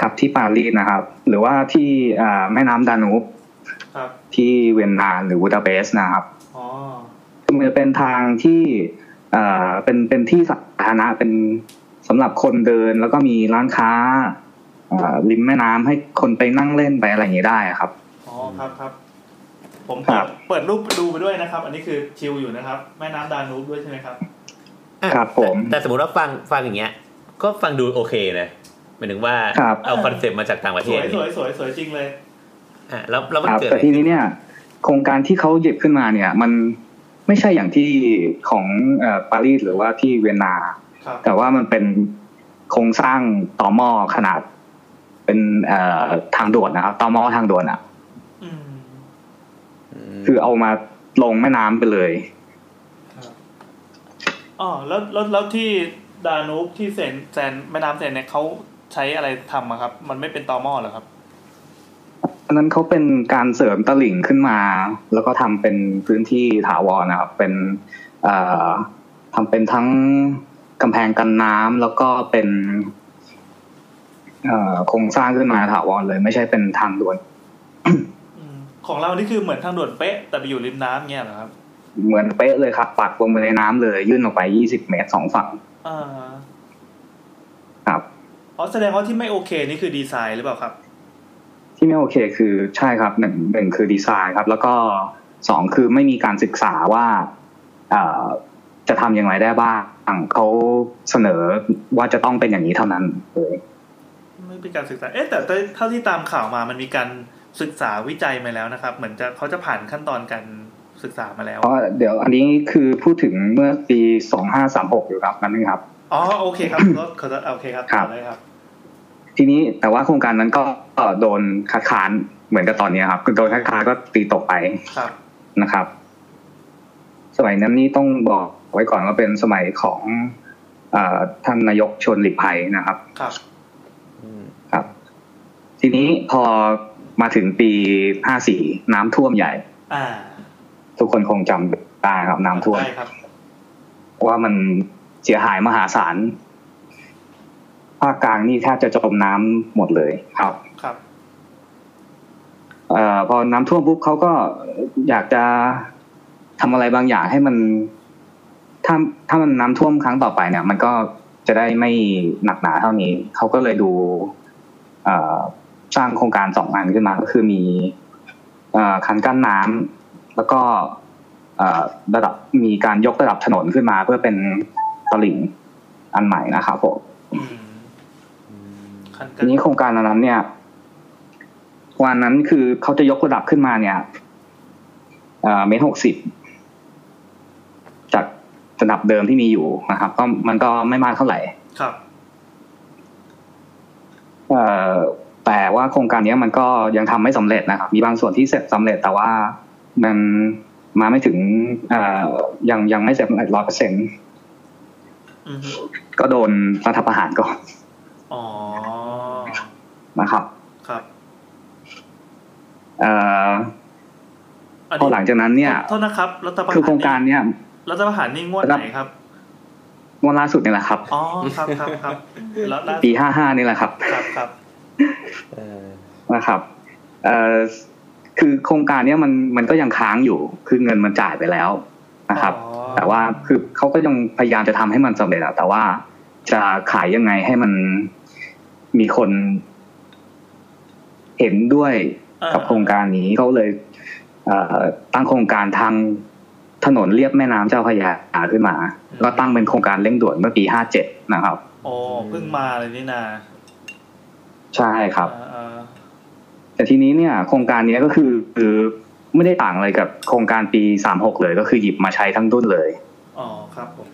ครับที่ปารีสนะครับ หรือว่าที่อ่าแม่น้ำดานูบครับ ที่เวียนนาหรือบูดาเปสต์นะครับอ๋อคือมันจะเป็นทางที่เอ่อเป็นเป็นที่สาธารณะเป็นสำหรับคนเดินแล้วก็มีร้านค้าเอ่อริมแม่น้ำให้คนไปนั่งเล่นไปอะไรอย่างนี้ได้อะครับ อ๋อครับครับ ผมครัเปิดบเปิดรูปดูไปด้วยนะครับ อันนี้คือชิลอยู่นะครับ แม่น้ำดานูบด้วยใช่ไหมครับอะครับผมแต่แต่สมมติว่าฟังฟังอย่างเงี้ย ก็ฟังดูโอเคนะหมายถึงว่าครับเอาคอนเซปต์มาจากต่างประเทสศวยสนี่วยสวยสวยจริงเลย อะแล้วแล้วมันครับเกิดแต่อะไรทีนี้เนี่ยโครงการที่เขาหยิบขึ้นมาเนี่ย มันไม่ใช่อย่างที่ของเอ่อปารีสหรือว่าที่เวียนนาครับแต่ว่ามันเป็นโครงสร้างต่อหม้อขนาด เป็นเอ่อทางด่วนนะครับต่อหม้อทางด่วนอะอืมมคือเอามาลงแม่น้ำไปเลยอ๋อแล้วแล้วแล้วที่ดานูบที่เซนแซนแม่น้ำเซนเนี่ยเขาใช้อะไรทำอะครับ มันไม่เป็นตอหม้อเหรอครับ อันนั้นเขาเป็นการเสริมตลิ่งขึ้นมา แล้วก็ทำเป็นพื้นที่ถาวรนะครับ เป็นเอ่อทำเป็นทั้งกำแพงกันน้ำแล้วก็เป็นเอ่อโครงสร้างขึ้นมาถาวรเลย ไม่ใช่เป็นทางด่วนอืมของเรานี่คือเหมือนทางด่วนเป๊ะ แต่ไปอยู่ริมน้ำเงี้ยเหรอครับ เหมือนเป๊ะเลยครับ ปักลงไปในน้ำเลย ยื่นออกไปยี่สิบเมตรสองฝั่งอ่าครับอ๋อแสดงว่าที่ไม่โอเคนี่คือดีไซน์หรือเปล่าครับ ที่ไม่โอเคคือใช่ครับหนึ่งหนึ่งคือดีไซน์ครับ แล้วก็สองคือไม่มีการศึกษาว่าเอ่อจะทำอย่างไรได้บ้างเขาเสนอว่าจะต้องเป็นอย่างนี้เท่านั้นเลยไม่เป็นการศึกษา เอ๊ะแต่แต่เท่าที่ตามข่าวมามันมีการศึกษาวิจัยมาแล้วนะครับ เหมือนจะเขาจะผ่านขั้นตอนการศึกษามาแล้วเพราะเดี๋ยวอันนี้คือพูดถึงเมื่อปีสองห้าสามหกอยู่ครับนั่นเองครับ อ๋อโอเคครับขอขอโอเคครับครับต่อเลยครับ ทีนี้แต่ว่าโครงการนั้นก็โดนคัดค้านเหมือนกับตอนนี้ครับคือโดนคัดค้านก็ตีตกไปครับนะครับ สมัยนั้นนี่ต้องบอกไว้ก่อนว่าเป็นสมัยของเออท่านนายกชวนหลีกภัยนะครับครับอืมครับ ทีนี้พอมาถึงปีห้าสี่น้ำท่วมใหญ่อ่าทุกคนคงจำได้ครับ น้ำท่วมได้ครับว่ามันเสียหายมหาศาล ภาคกลางนี่แทบจะจมน้ำหมดเลยครับครับเอ่อพอน้ำท่วมปุ๊บเขาก็อยากจะทำอะไรบางอย่างให้มัน ถ้าถ้ามันน้ำท่วมครั้งต่อไปเนี่ย มันก็จะได้ไม่หนักหนาเท่านี้เขาก็เลยดูเอ่อสร้างโครงการสองอันขึ้นมาก็คือมีเอ่อคันกั้นน้ำแล้วก็เอ่อระดับมีการยกระดับถนนขึ้นมาเพื่อเป็นตลิ่งอันใหม่นะครับผมคันกั ทีนี้โครงการอันนั้นเนี่ยวันนั้นคือเขาจะยกระดับขึ้นมาเนี่ยเอ่อเมตรหกสิบจากระดับเดิมที่มีอยู่นะครับ ก็มันก็ไม่มากเท่าไหร่ครับเอ่อแต่ว่าโครงการเนี้ยมันก็ยังทำไม่สำเร็จนะครับ มีบางส่วนที่เสร็จสำเร็จแต่ว่ามันมาไม่ถึงเอ่อยังยังไม่เสร็จร้อยเปอร์เซ็นอือฮึก็โดนรัฐประหารก่อน อ๋อ นะครับ ครับเอ่ออันพอนี้หลังจากนั้นเนี่ยโทษนะครับรัฐประหารคือโครงการเนี้ยรัฐประหารนี่งวดไหนครับงวดล่าสุดนี่แหละครับอ๋อครับครับครับแล้วล่าสุดปีห้าห้านี่แหละครับ ครับครับเออนะครับ เอ่อคือโครงการเนี้ยมันมันก็ยังค้างอยู่ คือเงินมันจ่ายไปแล้วนะครับอ๋อแต่ว่าคือเขาก็ยังพยายามจะทำให้มันสำเร็จอะแต่ว่าจะขายยังไงให้มันมีคน เห็นด้วยกับโครงการนี้เขาเลยเอ่อตั้งโครงการทางถนนเลียบแม่น้ำเจ้าพระยาขึ้นมา ก็ตั้งเป็นโครงการเร่งด่วนเมื่อปีห้าเจ็ดนะครับโอ้เพิ่งมาเลยนี่นาใช่ครับอ่าอ่าแต่ทีนี้เนี่ยโครงการเนี้ยก็คือคือไม่ได้ต่างอะไรกับโครงการปีสามหกเลยก็คือหยิบมาใช้ทั้งดุนเลยอ๋อครับผม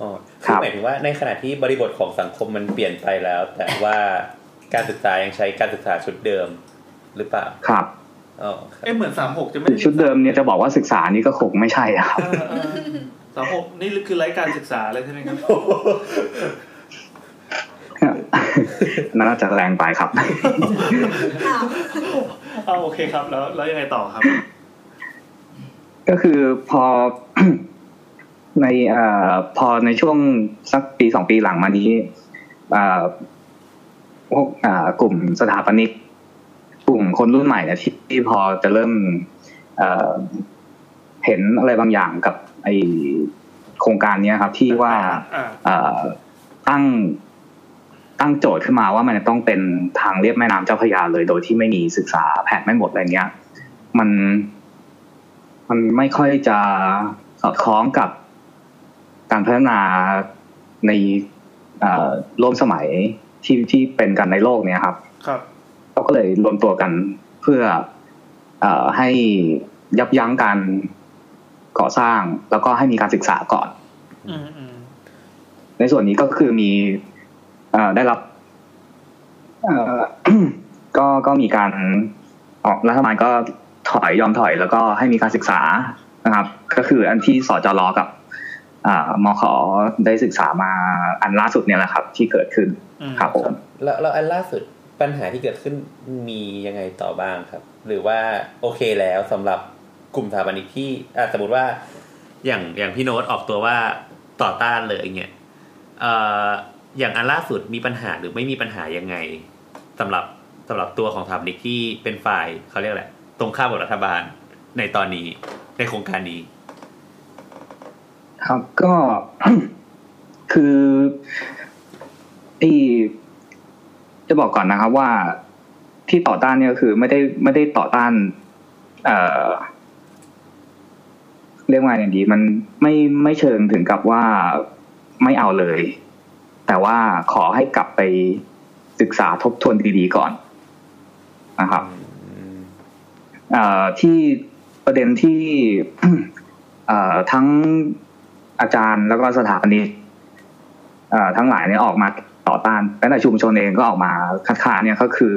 อ๋อครัคือบหมายถึงว่าในขณะที่บริบทของสังคมมันเปลี่ยนไปแล้ว แต่ว่า การศึกษายังใช้การศึกษาชุดเดิมหรือเปล่าครับอ๋อครับเอ้เหมือนสามหกจะไม่คือชุดเดิมเนี่ยจะบอกว่าศึกษานี่ก็คงไม่ใช่อะครับสามหกนี่คือไร้การศึกษาเลยใช่ไหมครับน่าจะแรงไปครับอ้าวอ้าวโอเคครับ แล้วแล้วยังไงต่อครับ ก็คือพอในเอ่อพอในช่วงสักปีสองปีหลังมานี้เอ่อ พวกอ่ากลุ่มสถาปนิกกลุ่มคนรุ่นใหม่เนี่ยที่ที่พอจะเริ่มเอ่อเห็นอะไรบางอย่างกับไอโครงการเนี้ยครับ ที่ว่าอ่าเอ่อตั้งตั้งโจทย์ขึ้นมาว่ามันจะต้องเป็นทางเรียบแม่น้ำเจ้าพระยาเลย โดยที่ไม่มีศึกษาแผนไม่หมดอะไรเงี้ย มัน มันไม่ค่อยจะสอดคล้องกับการพัฒนาในเอ่อโลกสมัย ที่ที่เป็นกันในโลกเนี้ยครับครับเขาก็เลยรวมตัวกันเพื่อเอ่อให้ยับยั้งการก่อสร้างแล้วก็ให้มีการศึกษาก่อนอืมอืมในส่วนนี้ก็คือมีเอ่อได้รับเอ่อก็ก็มีการออกรัฐบาลก็ถอยยอมถอยแล้วก็ให้มีการศึกษานะครับ ก็คืออันที่สจรกับอ่า มขได้ศึกษามาอันล่าสุดเนี่ยแหละครับ ที่เกิดขึ้นอืมครับผมแล้วแล้วอันล่าสุดปัญหาที่เกิดขึ้นมียังไงต่อบ้างครับ หรือว่าโอเคแล้วสำหรับกลุ่มสถาปนิกที่อะสมมติว่าอย่างอย่างพี่โน้ตออกตัวว่าต่อต้านเลยเงี้ยเอ่ออย่างอันล่าสุดมีปัญหาหรือไม่มีปัญหายังไงสำหรับสำหรับตัวของสถาปนิกที่เป็นฝ่ายเขาเรียกอะไรตรงข้ามกับรัฐบาลในตอนนี้ในโครงการนี้ ครับก็คือที่จะบอกก่อนนะครับว่าที่ต่อต้านเนี่ยคือไม่ได้ไม่ได้ต่อต้าน เอ่อ เรียกว่าอย่างดี มันไม่ไม่เชิงถึงกับว่าไม่เอาเลย แต่ว่าขอให้กลับไปศึกษาทบทวนดีๆก่อนนะครับที่ประเด็นที่ทั้ง อาจารย์แล้วก็สถาปนิกทั้งหลายเนี่ยออกมาต่อต้านแม้แต่ชุมชนเองก็ออกมาคัดค้านเนี่ยก็คือ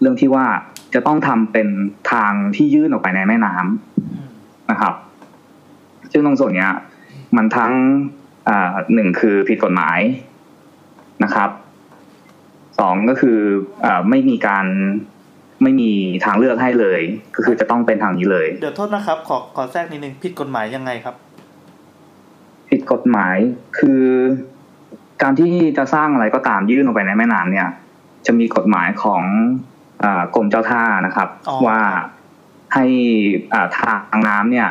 เรื่องที่ว่าจะต้องทำเป็นทางที่ยื่นออกไปในแม่น้ำนะครับ ซึ่งตรงส่วนเนี้ย มันทั้งหนึ่งคือผิดกฎหมายนะครับสองก็คืออไม่มีการไม่มีทางเลือกให้เลย ก็คือจะต้องเป็นทางนี้เลย เดี๋ยวโทษนะครับ ขอขอแทรกนิดนึงผิดกฎหมายยังไงครับ กฎหมายคือการที่จะสร้างอะไรก็ตามยื่นลงไปในแม่น้ำเนี่ย จะมีกฎหมายของอากรมเจ้าท่านะครับอ๋อว่าให้อ่าทางน้ำเนี่ย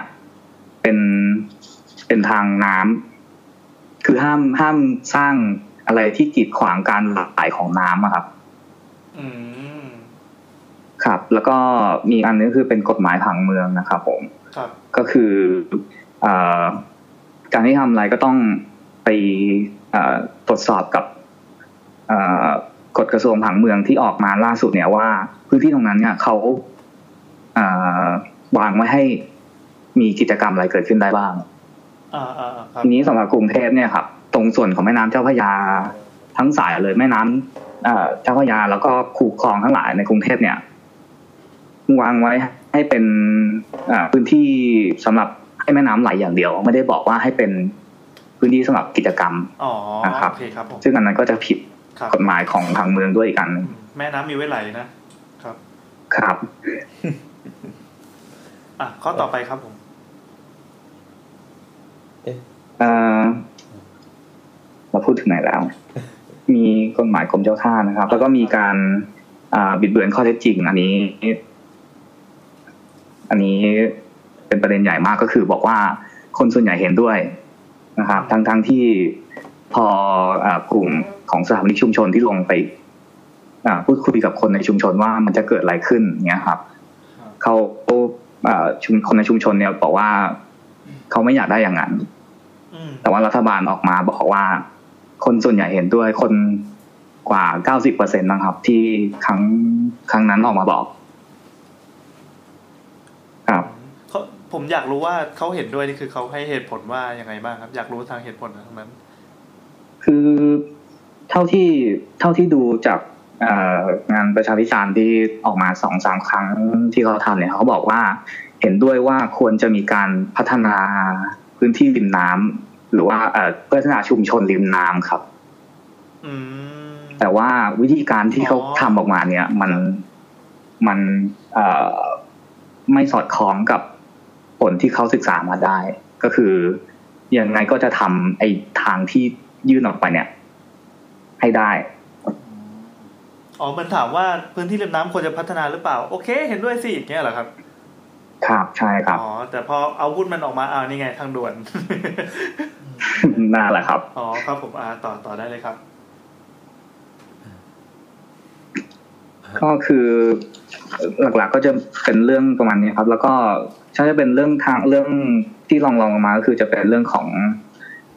เป็นเป็นทางน้ำคือห้ามห้ามสร้างอะไรที่กีดขวางการไหลของน้ำอะครับอืมครับ แล้วก็มีอันนึงคือเป็นกฎหมายผังเมืองนะครับผม ครับ ก็คือเออ การที่ทำอะไรก็ต้องไปเอ่อตรวจสอบกับเอ่อกฎกกระทรวงผังเมืองที่ออกมาล่าสุดเนี่ยว่า พื้นที่ตรงนั้นเนี่ยเขาอ่าวางไว้ให้มีกิจกรรมอะไรเกิดขึ้นได้บ้างอ่าอ่าอ่าครับทีนี้สำหรับกรุงเทพเนี่ยครับตรงส่วนของแม่น้ำเจ้าพระยาทั้งสายเลยแม่น้ำเอ่อเจ้าพระยาแล้วก็คูคลองทั้งหลายในกรุงเทพเนี่ย วางไว้ให้เป็นอ่าพื้นที่สำหรับ ให้แม่น้ำไหลอย่างเดียว ไม่ได้บอกว่าให้เป็นพื้นที่สำหรับกิจกรรมอ๋อนะครับโอเคครับผมซึ่งอันนั้นก็จะผิดครับกฎหมายของทางเมืองด้วยอีกอันหนึ่งแม่น้ำมีไว้ไหลนะครับ ครับอะข้อต่อไปครับผมเอ่อเราพูดถึงไหนแล้ว มีกฎหมายกรมเจ้าท่านะครับ แล้วก็มีการอ่าบิดเบือนข้อเท็จจริง อันนี้ อันนี้ เป็นประเด็นใหญ่มากก็คือบอกว่าคนส่วนใหญ่เห็นด้วยนะครับ ทั้งทั้งที่พออากลุ่มของสถาปนิกชุมชนที่ลงไปอ่าพูดคุยกับคนในชุมชนว่ามันจะเกิดอะไรขึ้นเนี้ยครับครับเขาอ่าชุมคนในชุมชนเนี่ยบอกว่าเขาไม่อยากได้อย่างนั้นอืมแต่ว่ารัฐบาลออกมาบอกว่า คนส่วนใหญ่เห็นด้วยคนกว่าเก้าสิบเปอร์เซ็นต์นะครับ ที่ครั้งครั้งนั้นออกมาบอก ครับ เขา ผมอยากรู้ว่าเขาเห็นด้วยนี่คือเขาให้เหตุผลว่ายังไงบ้างครับ อยากรู้ทางเหตุผลทั้งนั้น คือเท่าที่เท่าที่ดูจากงานประชาพิจารณ์ที่ออกมาสองสามครั้งที่เขาทำเนี่ยเขาบอกว่าเห็นด้วยว่าควรจะมีการพัฒนาพื้นที่ริมน้ำหรือว่าเอ่อพัฒนาชุมชนริมน้ำครับอืมแต่ว่าวิธีการที่เขาอ๋อทำออกมาเนี่ย มันมันเอไม่สอดคล้องกับ ผลที่เขาศึกษามาได้ ก็คือยังไงก็จะทำไอ้ทางที่ยื่นออกไปเนี่ย ให้ได้อ๋อมันถามว่าพื้นที่ริมน้ำควรจะพัฒนาหรือเปล่า โอเค เห็นด้วยสิอย่างเงี้ยเหรอครับ ครับใช่ครับ อ๋อ แต่พอเอาพูดมันออกมาอ้าวนี่ไงทางด่วนนั่นแหละครับ อ๋อครับผมอ่าต่อต่อได้เลยครับ ก็คือหลักๆก็จะเป็นเรื่องประมาณนี้ครับ แล้วก็ ถ้าจะเป็นเรื่องทางเรื่องที่ลองลองลงมาก็คือจะเป็นเรื่องของ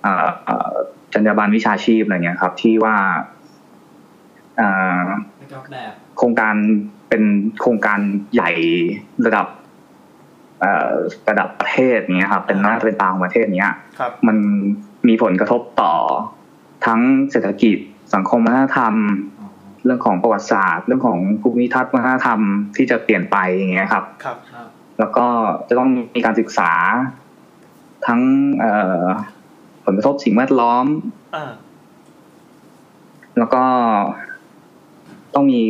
เอ่อเอ่อจรรยาบรรณวิชาชีพอะไรเงี้ยครับ ที่ว่าเอ่อนะครับแบบโครงการเป็นโครงการใหญ่ระดับเอ่อระดับประเทศเนี้ยครับเป็นหน้าเป็นตาของประเทศเนี้ยครับมันมีผลกระทบต่อทั้งเศรษฐกิจสังคมวัฒนธรรมอ๋อเรื่องของประวัติศาสตร์ เรื่องของภูมิทัศน์วัฒนธรรมที่จะเปลี่ยนไปอย่างเงี้ยครับครับครับ แล้วก็จะต้องมีการศึกษา ทั้งเอ่อผลกระทบสิ่งแวดล้อมอ่าแล้วก็ต้องมี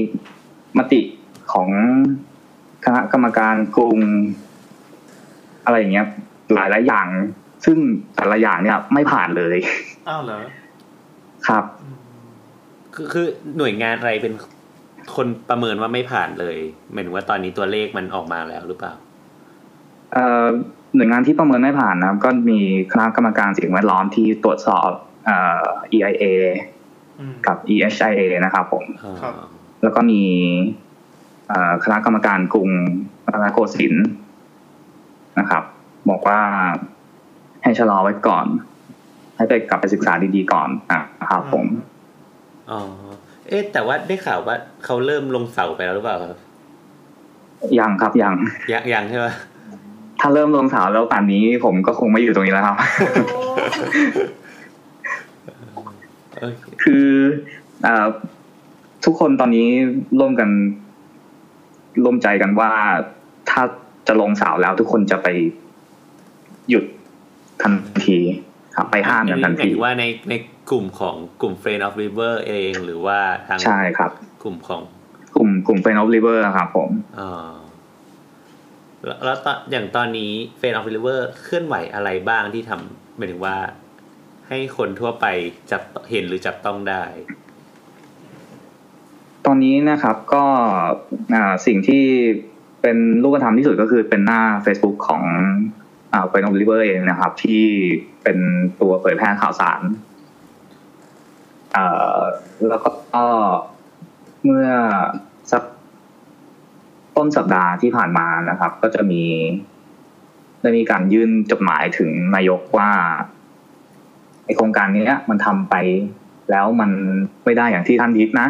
มติของคณะกรรมการกรุงอะไรอย่างเงี้ย หลายหลายๆอย่าง ซึ่งแต่ละอย่างเนี่ย ไม่ผ่านเลย อ้าวเหรอ ครับอืมคือคือหน่วยงานอะไรเป็นคนประเมินว่าไม่ผ่านเลยหมายถึงว่าตอนนี้ตัวเลขมันออกมาแล้วหรือเปล่าเอ่อ หน่วยงานที่ประเมินไม่ผ่านนะครับ ก็มีคณะกรรมการสิ่งแวดล้อมที่ตรวจสอบเอ่อ EIA อืมกับ EHIA นะครับผมครับแล้วก็มีเอ่อคณะกรรมการกรุงรัตนโกสินทร์นะครับ บอกว่าให้ชะลอไว้ก่อน ให้ไปกลับไปศึกษาดีๆก่อนอะนะครับผมอ๋อเอ๊ะแต่ว่าได้ข่าวว่าเขาเริ่มลงเสาไปแล้วหรือเปล่าครับยังครับยังยังยังใช่ไหม ถ้าเริ่มลงสาวแล้วป่านนี้ผมก็คงไม่อยู่ตรงนี้แล้วครับโอเคคือเอ่อทุกคนตอนนี้ร่วมกันร่วมใจกันว่าถ้าจะลงเสาวแล้วทุกคนจะไปหยุดทันทีครับไปห้ามกันทันหมายทีถึงว่าในในกลุ่มของกลุ่ม Friend of River เองหรือว่าทางใช่ครับ กลุ่มของกลุ่มกลุ่ม Friend of River ครับผมอ่า แล้วตอนอย่างตอนนี้ Friend of River เคลื่อนไหวอะไรบ้างที่ทำหมายถึงว่า ให้คนทั่วไปจับเห็นหรือจับต้องได้ ตอนนี้นะครับก็สิ่งที่เป็นรูปธรรมที่สุดก็คือเป็นหน้า Facebook ของ Friend of River เองนะครับ ที่เป็นตัวเผยแพร่ข่าวสารแล้วก็เมื่อสัก ต้นสัปดาห์ที่ผ่านมานะครับ ก็จะมีได้มีการยื่นจดหมายถึงนายกว่าไอโครงการเนี้ยมันทำไปแล้วมันไม่ได้อย่างที่ท่านคิดนะ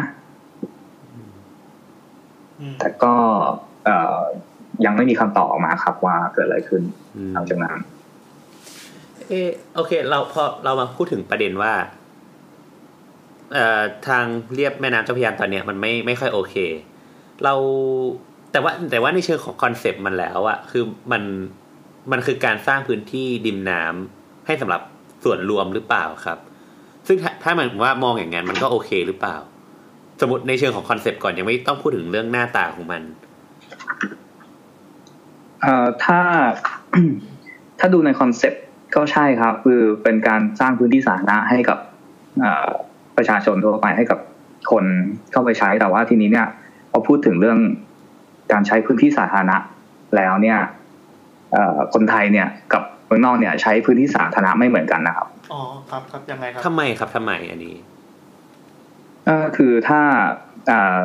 อืมแต่ก็เอ่อยังไม่มีคำตอบออกมาครับว่าเกิดอะไรขึ้นอืมหลังจากนั้นเออโอเค เราพอเรามาพูดถึงประเด็นว่าเอ่อทางเลียบแม่น้ำเจ้าพระยาตอนเนี้ยมันไม่ไม่ค่อยโอเค เรา แต่ว่าแต่ว่าในเชิงของ concept มันแล้วอะคือมันมันคือการสร้างพื้นที่ริมน้ำให้สำหรับส่วนรวมหรือเปล่าครับ ซึ่งถ้าถ้ามันว่ามองอย่างนั้นมันก็โอเคหรือเปล่า สมมติในเชิงของ concept ก่อนยังไม่ต้องพูดถึงเรื่องหน้าตาของมันเอ่อถ้าถ้าดูในคอนเซปต์ก็ใช่ครับ คือเป็นการสร้างพื้นที่สาธารณะให้กับประชาชนทั่วไปให้กับคนเข้าไปใช้แต่ว่าทีนี้เนี่ยพอพูดถึงเรื่อง การใช้พื้นที่สาธารณะแล้วเนี่ยเอ่อคนไทยเนี่ยกับเมืองนอกเนี่ยใช้พื้นที่สาธารณะไม่เหมือนกันนะครับอ๋อครับครับยังไงครับทำไมครับทำไมอันนี้ก็คือถ้าเอ่อ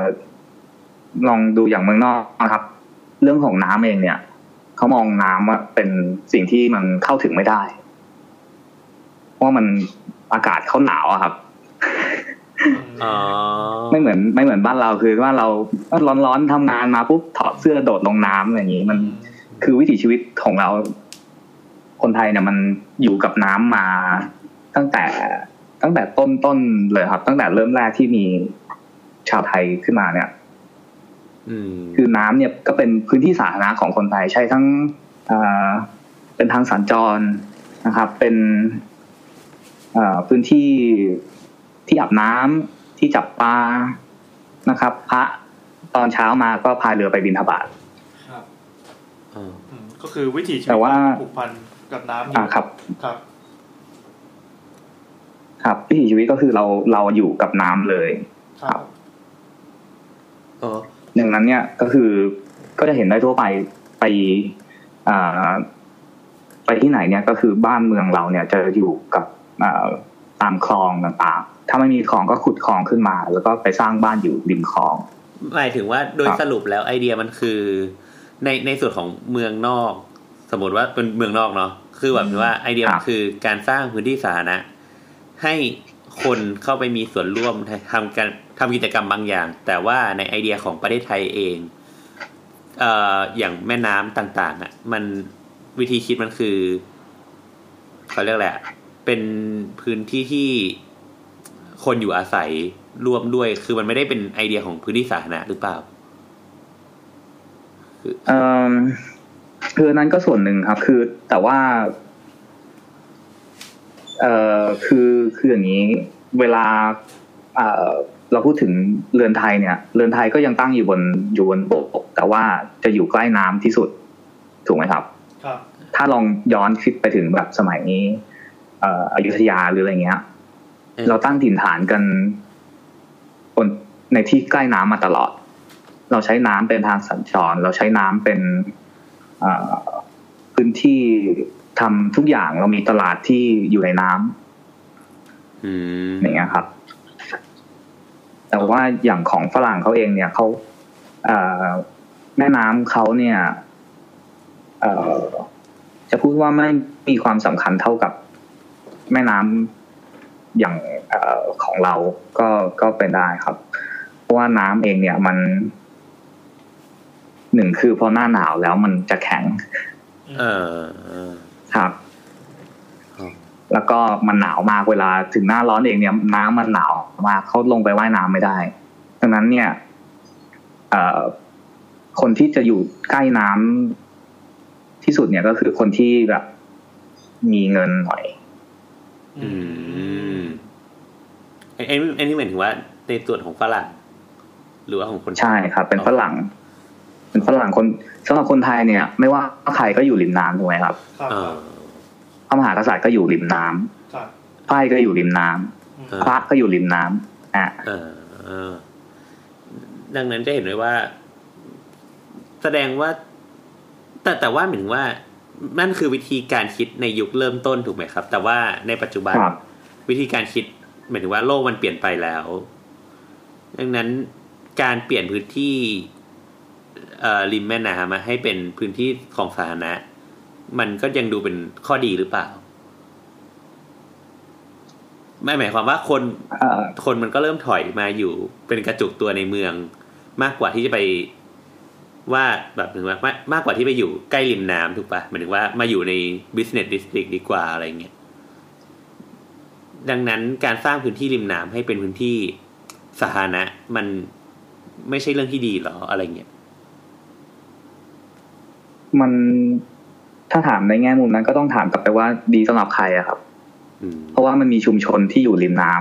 ลองดูอย่างเมืองนอกนะครับ เรื่องของน้ำเองเนี่ยเขามองน้ำว่าเป็นสิ่งที่มันเข้าถึงไม่ได้ เพราะว่ามันอากาศเขาหนาวอะครับอ๋อ ไม่เหมือนไม่เหมือนบ้านเราคือว่าเราร้อนๆทำงานมาปุ๊บถอดเสื้อโดดลงน้ำอะไรอย่างนี้ มันคือวิถีชีวิตของเรา คนไทยเนี่ยมันอยู่กับน้ำมาตั้งแต่ตั้งแต่ต้นต้นเลยครับ ตั้งแต่เริ่มแรกที่มีชาวไทยขึ้นมาเนี่ยอืมคือน้ำเนี่ยก็เป็นพื้นที่สาธารณะของคนไทยใช้ทั้งเอ่อเป็นทางสัญจรนะครับ เป็นเอ่อพื้นที่ ที่อาบน้ำที่จับปลานะครับ พระตอนเช้ามาก็พายเรือไปบิณฑบาตครับอ๋ออืมก็คือวิถีชีแต่วิตว่าผูกพันกับน้ำอยู่อ่าครับครับ ครับวิถีชีวิตก็คือเราเราอยู่กับน้ำเลย ครับอ๋อดังนั้นเนี่ยก็คือก็จะเห็นได้ทั่วไปไปอ่าไปที่ไหนเนี่ยก็คือบ้านเมืองเราเนี่ยจะอยู่กับอ่า ตามคลองต่างๆ ถ้าไม่มีคลองก็ขุดคลองขึ้นมา แล้วก็ไปสร้างบ้านอยู่ริมคลองหมายถึงว่าโดยครับสรุปแล้วไอเดียมันคือ ในในส่วนของเมืองนอก สมมติว่าเป็นเมืองนอกเนาะคือแบบว่าไอเดียมันคือการสร้างพื้นที่สาธารณะให้คนเข้าไปมีส่วนร่วมทำการทำกิจกรรมบางอย่าง แต่ว่าในไอเดียของประเทศไทยเองเอ่ออย่างแม่น้ำต่าง ๆ อะ มันวิธีคิดมันคือเขาเรียกแหละไรอะ เป็นพื้นที่ที่คนอยู่อาศัยร่วมด้วย คือมันไม่ได้เป็นไอเดียของพื้นที่สาธารณะหรือเปล่าเอ่อคืออันนั้นก็ส่วนหนึ่งครับ คือแต่ว่า เอ่อคือคืออย่างนี้ เวลา เอ่อเราพูดถึงเรือนไทยเนี่ย เรือนไทยก็ยังตั้งอยู่บนอยู่บนบกแต่ว่าจะอยู่ใกล้น้ำที่สุด ถูกไหมครับ ครับ ถ้าลองย้อนคิดไปถึงแบบสมัยนี้เอ่ออยุธยาหรืออะไรเงี้ยเออเราตั้งถิ่นฐานกันบนในที่ใกล้น้ำมาตลอด เราใช้น้ำเป็นทางสัญจร เราใช้น้ำเป็นเอ่อพื้นที่ทำทุกอย่างเรามีตลาดที่อยู่ในน้ำอืมอย่างเงี้ยครับ แต่ว่าอย่างของฝรั่งเขาเองเนี่ยเขาเอ่อแม่น้ำเขาเนี่ยเอ่อจะพูดว่าไม่มีความสำคัญเท่ากับ แม่น้ำอย่างเออของเราก็ก็เป็นได้ครับ เพราะว่าน้ำเองเนี่ยมันหนึ่งคือพอหน้าหนาวแล้วมันจะแข็ง เออเออครับครับ แล้วก็มันหนาวมากเวลาถึงหน้าร้อนเองเนี่ย น้ำมันหนาวมากเขาลงไปว่ายน้ำไม่ได้ดังนั้นเนี่ย เอ่อคนที่จะอยู่ใกล้น้ำที่สุดเนี่ยก็คือคนที่แบบมีเงินหน่อย อืมไอ้ไอ้ไอ้นี่หมายถึงว่า ในส่วนของฝรั่งหรือว่าของคนใช่ครับ เป็นฝรั่ง เป็นฝรั่งคนสำหรับคนไทยเนี่ย ไม่ว่าใครก็อยู่ริมน้ำถูกไหมครับครับเออพระมหากษัตริย์ก็อยู่ริมน้ำครับไพ่ก็อยู่ริมน้ำอืมเออพระก็อยู่ริมน้ำอะเออเออดังนั้นจะเห็นได้ว่า แสดงว่า แต่แต่ว่าหมายถึงว่า นั่นคือวิธีการคิดในยุคเริ่มต้นถูกไหมครับ แต่ว่าในปัจจุบันครับวิธีการคิดหมายถึงว่าโลกมันเปลี่ยนไปแล้ว ดังนั้นการเปลี่ยนพื้นที่เอ่อริมแม่น้ำอะให้เป็นพื้นที่ของสาธารณะ มันก็ยังดูเป็นข้อดีหรือเปล่า ไม่หมายความว่าคนเอ่อคนมันก็เริ่มถอยมาอยู่เป็นกระจุกตัวในเมือง มากกว่าที่จะไป ว่าแบบถึงว่ามากมากกว่าที่ไปอยู่ใกล้ริมน้ำถูกปะหมายถึงว่ามาอยู่ใน business district ดีกว่าอะไรเงี้ยดังนั้นการสร้างพื้นที่ริมน้ำให้เป็นพื้นที่สาธารณะมันไม่ใช่เรื่องที่ดีหรออะไรเงี้ยมันถ้าถามในแง่มุมนั้นก็ต้องถามกลับไปว่าดีสำหรับใครอะครับอืมเพราะว่ามันมีชุมชนที่อยู่ริมน้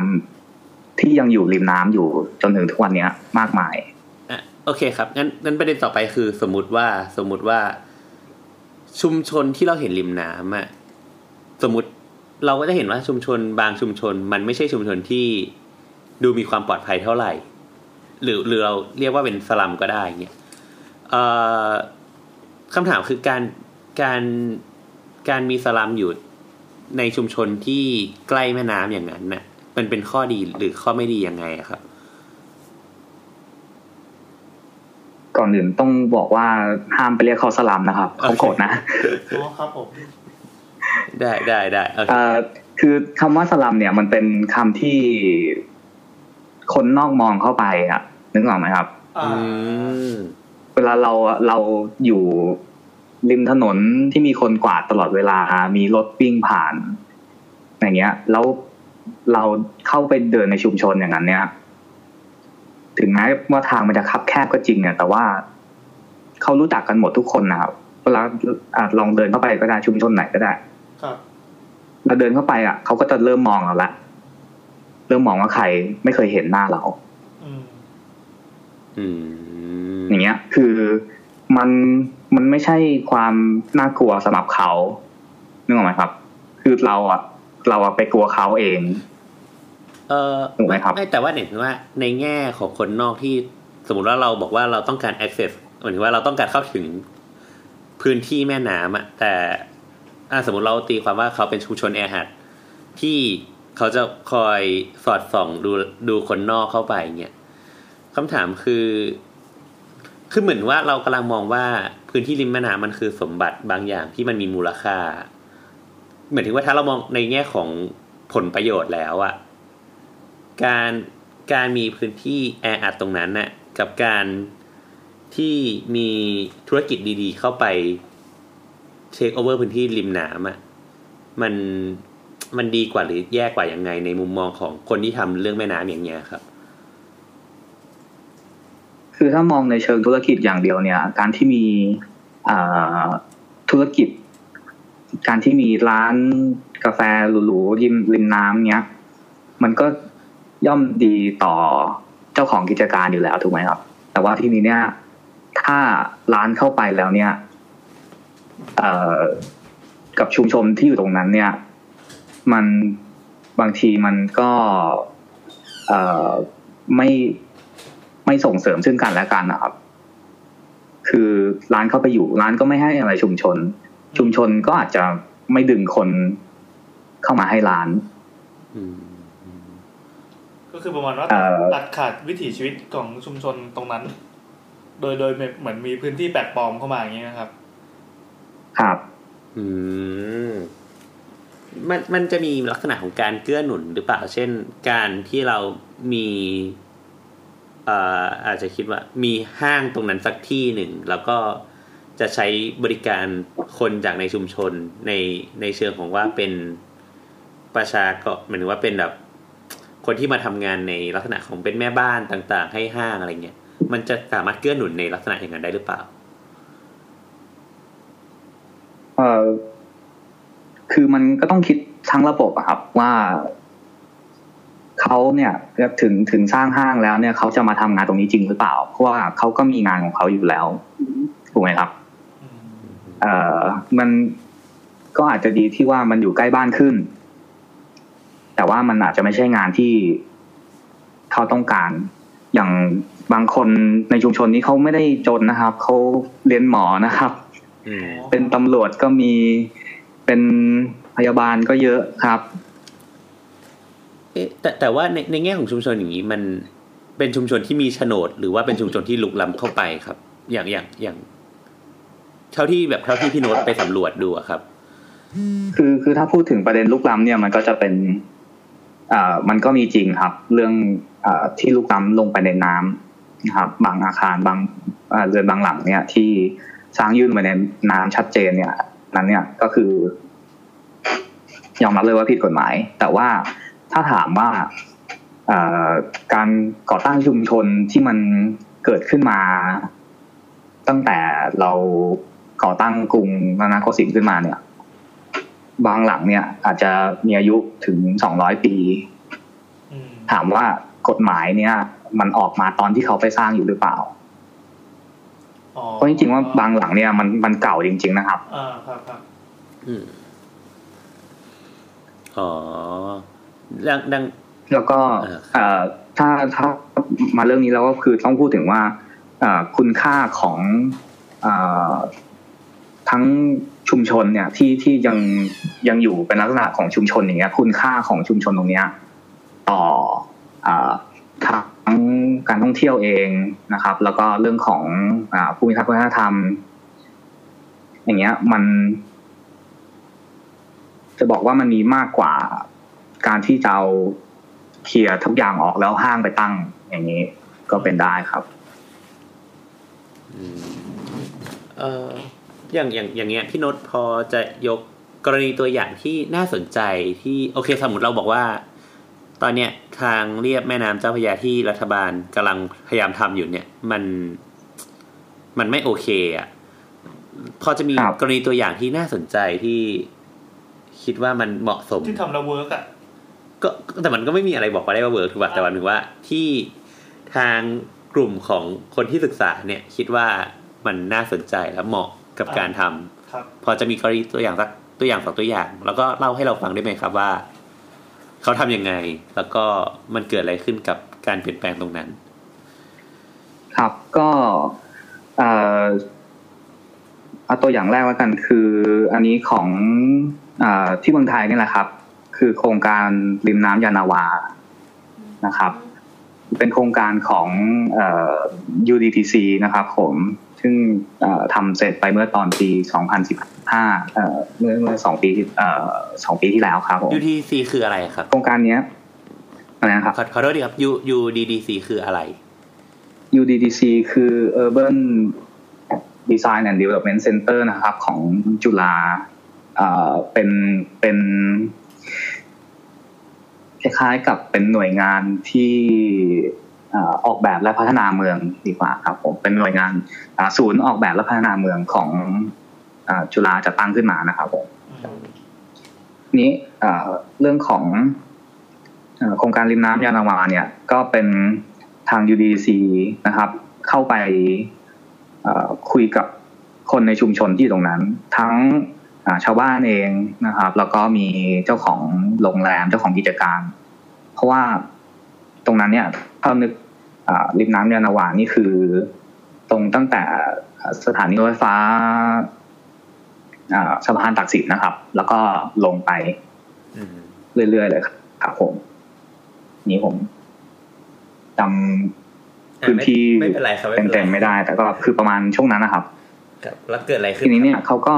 ำที่ยังอยู่ริมน้ำอยู่จนถึงทุกวันเนี้ย มากมายอะ โอเคครับงั้นงั้นประเด็นต่อไปคือ สมมติว่าสมมติว่าชุมชนที่เราเห็นริมน้ำอะสมมติเราก็จะเห็นว่าชุมชนบางชุมชน มันไม่ใช่ชุมชนที่ดูมีความปลอดภัยเท่าไหร่ หรือหรือเราเรียกว่าเป็นสลัมก็ได้เงี้ยเอ่อคำถามคือการการการมีสลัมอยู่ในชุมชนที่ใกล้แม่น้ำอย่างนั้นน่ะมันเป็นข้อดีหรือข้อไม่ดียังไงครับ ก่อนอื่นต้องบอกว่าห้ามไปเรียกเขาสลัมนะครับเขาโกรธนะอ๋อครับผมได้ได้ได้โอเคเอ่อคือคำว่าสลัมเนี่ยมันเป็นคำที่คนนอกมองเข้าไปอะนึกออกไหมครับอ่าอืมเวลาเราเราอยู่ริมถนนที่มีคนกวาดตลอดเวลา มีรถวิ่งผ่าน อย่างเงี้ย แล้วเราเข้าไปเดินในชุมชนอย่างนั้นเนี่ย ถึงแม้ว่าทางมันจะคับแคบก็จริงเนี่ยแต่ว่าเขารู้จักกันหมดทุกคนนะครับเวลาอาจลองเดินเข้าไปก็ได้ชุมชนไหนก็ได้ครับเราเดินเข้าไปอะเขาก็จะเริ่มมองเราละเริ่มมองว่าใครไม่เคยเห็นหน้าเราอืมอืมอย่างเงี้ย คือมันมันไม่ใช่ความน่ากลัวสำหรับเขานึกออกไหมครับ คือเราอะ เราอะไปกลัวเขาเอง เออถูกไหมครับไม่แต่ว่าเนี่ยถึงว่า ในแง่ของคนนอกที่สมมติว่าเราบอกว่าเราต้องการ access หมายถึงว่าเราต้องการเข้าถึงพื้นที่แม่น้ำอะแต่อะสมมติเราตีความว่าเขาเป็นชุมชนแอร์ฮัดที่เขาจะคอยสอดส่องดูดูคนนอกเข้าไปเนี่ยคำถามคือคือเหมือนว่าเรากำลังมองว่าพื้นที่ริมแม่น้ำมันคือสมบัติบางอย่างที่มันมีมูลค่า เหมือนถึงว่าถ้าเรามองในแง่ของผลประโยชน์แล้วอะ การการมีพื้นที่แออัดตรงนั้นน่ะกับการที่มีธุรกิจดีๆ เข้าไปเทคโอเวอร์พื้นที่ริมน้ำอะมันมันดีกว่าหรือแย่กว่ายังไง ในมุมมองของคนที่ทำเรื่องแม่น้ำอย่างเงี้ยครับ คือถ้ามองในเชิงธุรกิจอย่างเดียวเนี่ย การที่มีอธุรกิจ การที่มีร้านกาแฟหรูๆริมริมน้ำเนี้ย มันก็ ย่อมดีต่อเจ้าของกิจการอยู่แล้วถูกไหมครับ แต่ว่าที่นี้เนี่ย ถ้าร้านเข้าไปแล้วเนี่ย เอ่อกับชุมชนที่อยู่ตรงนั้น เนี่ย มันบางทีมันก็ เอ่อไม่ไม่ส่งเสริมซึ่งกันและกันนะครับ คือร้านเข้าไปอยู่ร้านก็ไม่ให้อะไรชุมชน ชุมชนก็อาจจะไม่ดึงคนเข้ามาให้ร้าน อืม ก็คือประมาณว่าเอ่อตัดขาดวิถีชีวิตของชุมชนตรงนั้น โดยโดยเหมือนมีพื้นที่แปลกปลอมเข้ามาอย่างเงี้ยนะครับ ครับ อืมมันมันจะมีลักษณะของการเกื้อหนุนหรือเปล่า เช่น การที่เรามีเอ่ออาจจะคิดว่า มีห้างตรงนั้นสักที่หนึ่ง แล้วก็จะใช้บริการคนจากในชุมชนในในเชิงของว่าเป็นประชากรหมายถึงว่าเป็นแบบ คนที่มาทำงานในลักษณะของเป็นแม่บ้านต่างๆ ให้ห้างอะไรเงี้ย มันจะสามารถเกื้อหนุนในลักษณะอย่างนั้นได้หรือเปล่าเอ่อคือมันก็ต้องคิดทั้งระบบอะครับว่าเขาเนี่ยถึงถึงสร้างห้างแล้วเนี่ยเขาจะมาทำงานตรงนี้จริงหรือเปล่า เพราะว่าเขาก็มีงานของเขาอยู่แล้วถูกไหมครับอืมเอ่อมันก็อาจจะดีที่ว่ามันอยู่ใกล้บ้านขึ้น แต่ว่ามันอาจจะไม่ใช่งานที่เขาต้องการ อย่างบางคนในชุมชนนี้เขาไม่ได้จนนะครับเขาเรียนหมอนะครับอืมเป็นตำรวจก็มีเป็นพยาบาลก็เยอะครับเอ๊ะแต่แต่ว่าในในแง่ของชุมชนอย่างนี้มันเป็นชุมชนที่มีโฉนด หรือว่าเป็นชุมชนที่ลุกล้ำเข้าไปครับ อย่างอย่างอย่าง เท่าที่แบบเท่าที่พี่โน้ตไปสำรวจดูอะครับ คือคือถ้าพูดถึงประเด็นลุกล้ำเนี่ยมันก็จะเป็นอ่า มันก็มีจริงครับ เรื่องอที่ลุกล้ำลงไปในน้ำนะครับ บางอาคารบางเรือนบางหลังเนี่ย ที่สร้างยื่นไปในน้ำชัดเจนเนี่ย นั้นเนี่ยก็คือยอมรับเลยว่าผิดกฎหมาย แต่ว่าถ้าถามว่าการก่อตั้งชุมชนที่มันเกิดขึ้นมา ตั้งแต่เราก่อตั้งกรุงรัตนโกสินทร์ขึ้นมาเนี่ย บางหลังเนี่ย อาจจะมีอายุถึงสองร้อยปีอืมถามว่ากฎหมายเนี่ย มันออกมาตอนที่เขาไปสร้างอยู่หรือเปล่าอ๋อเพราะจริงๆว่าบางหลังเนี่ยมันมันเก่าจริง ๆ นะครับอ่าครับครับอืมอ๋อดังดังแล้วก็อ่าเอ่อถ้าถ้ามาเรื่องนี้แล้วก็คือต้องพูดถึงว่าเอ่อคุณค่าของเอ่อ ทั้งชุมชนเนี่ยที่ที่ยังยังอยู่เป็นลักษณะของชุมชนอย่างเงี้ย คุณค่าของชุมชนตรงเนี้ยต่ออทั้งการท่องเที่ยวเองนะครับ แล้วก็เรื่องของอภูมิทัศน์วัฒนธรรม อย่างเงี้ย มัน จะบอกว่ามันมีมากกว่าการที่จะเอาเคลียร์ทุกอย่างออกแล้วห้างไปตั้ง อย่างนี้ก็เป็นได้ครับอืมเอ่อ อย่างอย่างอย่างเงี้ยพี่โนตพอจะยกกรณีตัวอย่างที่น่าสนใจที่โอเคสมมติเราบอกว่า ตอนเนี้ยทางเลียบแม่น้ำเจ้าพระยาที่รัฐบาลกำลังพยายามทำอยู่เนี่ย มันมันไม่โอเคอะพอจะมีครับกรณีตัวอย่างที่น่าสนใจที่คิดว่ามันเหมาะสมที่ทำแล้ว work อะก็แต่มันก็ไม่มีอะไรบอกว่าได้ว่า work ถูกป่ะแต่หมายถึงว่าที่ทางกลุ่มของคนที่ศึกษาเนี่ย คิดว่ามันน่าสนใจและเหมาะ กับการทำครับพอจะมีกรณีตัวอย่างสักตัวอย่างสองตัวอย่าง แล้วก็เล่าให้เราฟังได้ไหมครับว่า เขาทำยังไง แล้วก็มันเกิดอะไรขึ้นกับการเปลี่ยนแปลงตรงนั้น ครับก็เอ่อเอาตัวอย่างแรกแล้วกันคือ อันนี้ของอาที่เมืองไทยนี่แหละครับ คือโครงการริมน้ำยานาวานะครับ เป็นโครงการของเอ่อ UDTC นะครับ ผม ซึ่งเอ่อทำเสร็จไปเมื่อตอนปี 2015เอ่อเมื่อเมื่อสองปีที่เอ่อสองปีที่แล้วครับผม UTC คืออะไรครับ โครงการเนี้ยอะไรนะครับขอขอโทษดีครับ U UDDC คืออะไร UDDC คือ Urban Design and Development Center นะครับของจุฬาเอ่อเป็นเป็นคล้ายๆกับเป็นหน่วยงานที่เอ่อออกแบบและพัฒนาเมืองดีกว่าครับผมเป็นหน่วยงานอ่าศูนย์ออกแบบและพัฒนาเมืองของอ่าจุฬาจะตั้งขึ้นมานะครับผมอืมนี้เอ่อเรื่องของเอ่อโครงการริมน้ำยานาวาเนี่ยก็เป็นทาง UDC นะครับ เข้าไปเอ่อคุยกับคนในชุมชนที่ตรงนั้น ทั้งอ่าชาวบ้านเองนะครับ แล้วก็มีเจ้าของโรงแรมเจ้าของกิจการ เพราะว่าตรงนั้นเนี่ยถ้านึกอ่า ริมน้ำยานาวานี่คือ ตรงตั้งแต่สถานีรถไฟฟ้าอ่าสะพานตักสินนะครับ แล้วก็ลงไปอืมเรื่อยๆเลยครับผมนี่ผมจำพื้นที่ไม่เป็นไรครับไม่เป็นไรเต็มๆไม่ได้ แต่ก็คือประมาณช่วงนั้นนะครับครับแล้วเกิดอะไรขึ้นทีนี้เนี่ยเขาก็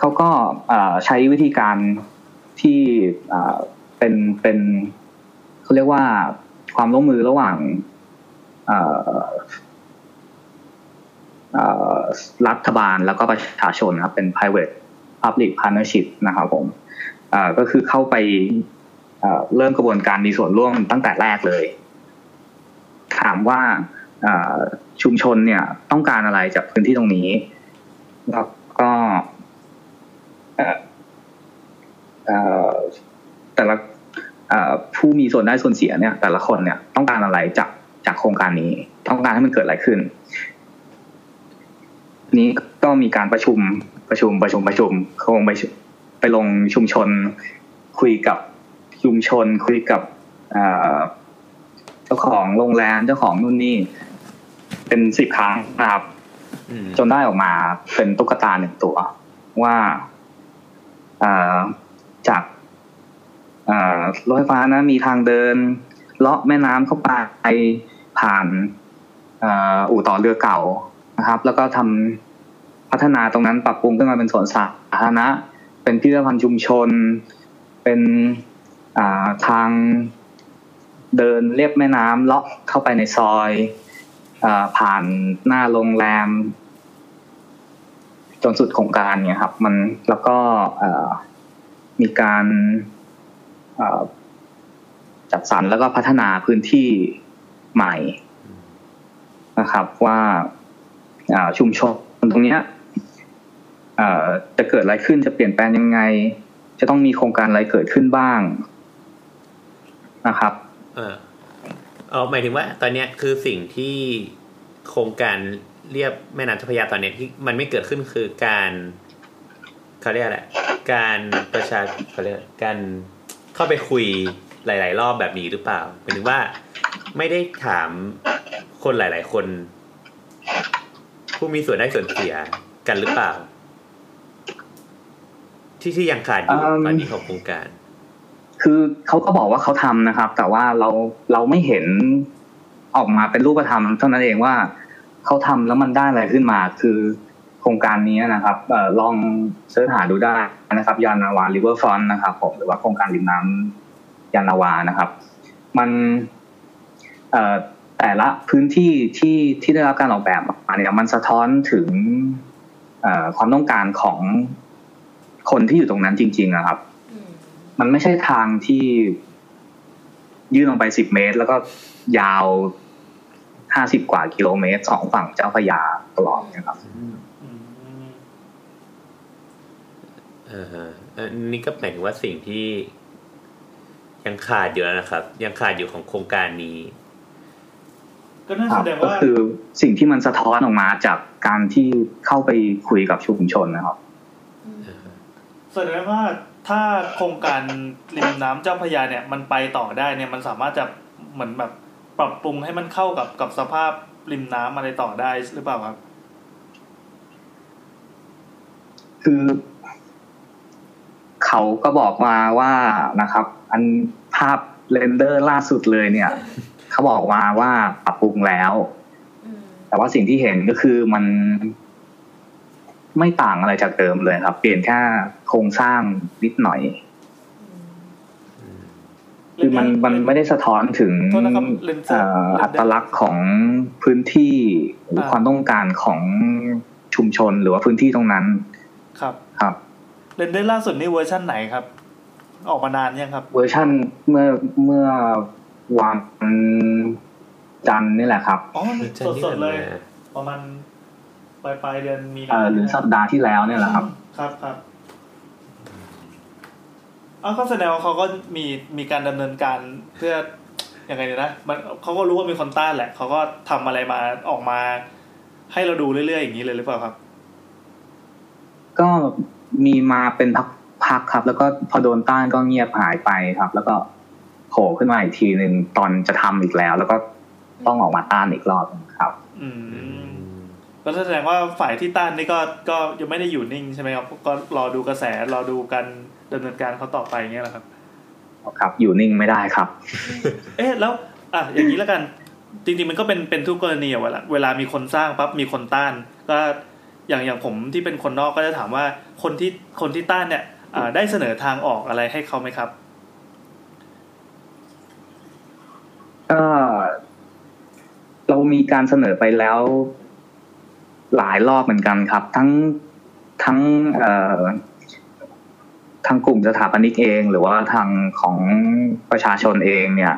เขาก็เอ่อใช้วิธีการที่เอ่อเป็นเป็นเขาเรียกว่า ความร่วมมือระหว่างรัฐบาลแล้วก็ประชาชนนะครับ เป็น private public partnership นะครับผมก็คือเข้าไปเริ่มกระบวนการมีส่วนร่วมตั้งแต่แรกเลย ถามว่าชุมชนเนี่ยต้องการอะไรจากพื้นที่ตรงนี้ แล้วก็แต่ละ ผู้มีส่วนได้ส่วนเสียเนี่ย แต่ละคนเนี่ยต้องการอะไรจากจากโครงการนี้ ต้องการให้มันเกิดอะไรขึ้น นี้ก็มีการประชุมประชุมประชุมประชุมคงไปชุไปลงชุมชน คุยกับชุมชน คุยกับเอ่อเจ้าของโรงแรมเจ้าของนู่นนี่ เป็นสิบครั้งนะครับอืมจนได้ออกมาเป็นตุ๊กตาหนึ่งตัว ว่าเอ่อจากเอ่อ รถไฟฟ้านะมีทางเดิน เลาะแม่น้ำเข้าไปผ่านอู่ต่อเรือเก่านะครับ แล้วก็ทำพัฒนาตรงนั้นปรับปรุงขึ้นมาเป็นสวนสาธารณะ เป็นพิพิธภัณฑ์ชุมชน เป็นาทางเดินเลียบแม่น้ำเลาะเข้าไปในซอยอผ่านหน้าโรงแรม จนสุดโครงการเนี่ยครับ มันแล้วก็มีการ จัดสรรแล้วก็พัฒนาพื้นที่ใหม่นะครับ ว่าชุมชนตรงเนี้ยจะเกิดอะไรขึ้นจะเปลี่ยนแปลงยังไง จะต้องมีโครงการอะไรเกิดขึ้นบ้างนะครับ เออเอาหมายถึงว่า ตอนเนี้ยคือสิ่งที่โครงการเรียบแม่น้ำเจ้าพระยาตอนนี้ที่มันไม่เกิดขึ้นคือการเขาเรียกอะไรการประชาเขาเรียกการ เข้าไปคุยหลาย ๆ รอบแบบนี้หรือเปล่าหมายถึงว่าไม่ได้ถามคนหลาย ๆ คน ผู้มีส่วนได้ส่วนเสียกันหรือเปล่า ที่ที่ยังขาดอยู่อืมตอนนี้ของโครงการ คือเขาก็บอกว่าเขาทำนะครับ แต่ว่าเราเราไม่เห็นออกมาเป็นรูปธรรมเท่านั้นเองว่าเขาทำแล้วมันได้อะไรขึ้นมา คือ โครงการนี้นะครับเออลองเสิร์ชหาดูได้นะครับ ยานนาวาริเวอร์ฟรอนนะครับผมหรือว่าโครงการริมน้ำยานนาวานะครับ มันเอ่อแต่ละพื้นที่ที่ที่ได้รับการออกแบบมาเนี่ยมันสะท้อนถึงเอ่อความต้องการของคนที่อยู่ตรงนั้นจริง ๆ นะครับอืมมันไม่ใช่ทางที่ยื่นลงไปสิบเมตร แล้วก็ยาวห้าสิบกว่ากิโลเมตรสองฝั่งเจ้าพระยาตลอดนะครับ อืมเออฮะอันนี้ก็หมายถึงว่าสิ่งที่ยังขาดอยู่แล้วนะครับ ยังขาดอยู่ของโครงการนี้ ก็นั่นครัแสบดงก็ว่าคือสิ่งที่มันสะท้อนออกมาจากการที่เข้าไปคุยกับชุมชนนะครับแสดงว่าถ้าโครงการริมน้ำเจ้าพระยาเนี่ย มันไปต่อได้เนี่ยมันสามารถจะเหมือนแบบปรับปรุงให้มันเข้ากับกับสภาพริมน้ำอะไรต่อได้หรือเปล่าครับ คือ เขาก็บอกมาว่านะครับ อันภาพ render ล่าสุดเลยเนี่ย เขาบอกมาว่าปรับปรุงแล้วอืมแต่ว่าสิ่งที่เห็นก็คือมันไม่ต่างอะไรจากเดิมเลยครับ เปลี่ยนแค่โครงสร้างนิดหน่อยคือมันมันไม่ได้สะท้อนถึงโทษนะครับเลนเซอร์เอ่ออัตลักษณ์ของพื้นที่หรืออ่าความต้องการของชุมชนหรือว่าพื้นที่ตรงนั้น ครับครับ render ล่าสุดนี่เวอร์ชั่นไหนครับ ออกมานานยังครับ เวอร์ชั่นเมื่อเมื่อวันจันทร์นี่แหละครับอ๋อสดสดๆเลย ประมาณปลายปลายๆเดือนมีนาเอ่อหรือสัปดาห์ที่แล้วเนี่ยแหละครับ ครับครับอ้าวก็แสดงว่าเขาก็มีมีการดำเนินการเพื่อยังไงดีนะมันเขาก็รู้ว่ามีคนต้านแหละเขาก็ทำอะไรมาออกมา ให้เราดูเรื่อยๆอย่างนี้เลยหรือเปล่าครับ ก็ มีมาเป็นพักๆครับ แล้วก็พอโดนต้านก็เงียบหายไปครับ แล้วก็โผล่ขึ้นมาอีกทีหนึ่งตอนจะทำอีกแล้ว แล้วก็ต้องออกมาต้านอีกรอบหนึ่งครับ อืมก็แสดงว่าฝ่ายที่ต้านนี่ก็ก็ยังไม่ได้อยู่นิ่งใช่ไหมครับก็รอดูกระแสรอดูการดำเนินการเขาต่อไปอย่างเงี้ยแหละครับครับ อยู่นิ่งไม่ได้ครับ เอ๊ะแล้ว อะอย่างนี้แล้วกัน จริงๆมันก็เป็นเป็นทุกกรณีอะเวลาเวลามีคนสร้างปั๊บมีคนต้าน ก็ อย่างอย่างผมที่เป็นคนนอกก็จะถามว่าคนที่คนที่ต้านเนี่ยได้เสนอทางออกอะไรให้เขาไหมครับก็เรามีการเสนอไปแล้วหลายรอบเหมือนกันครับ ทั้งทั้งทางกลุ่มสถาปนิกเอง หรือว่าทางของประชาชนเองเนี่ย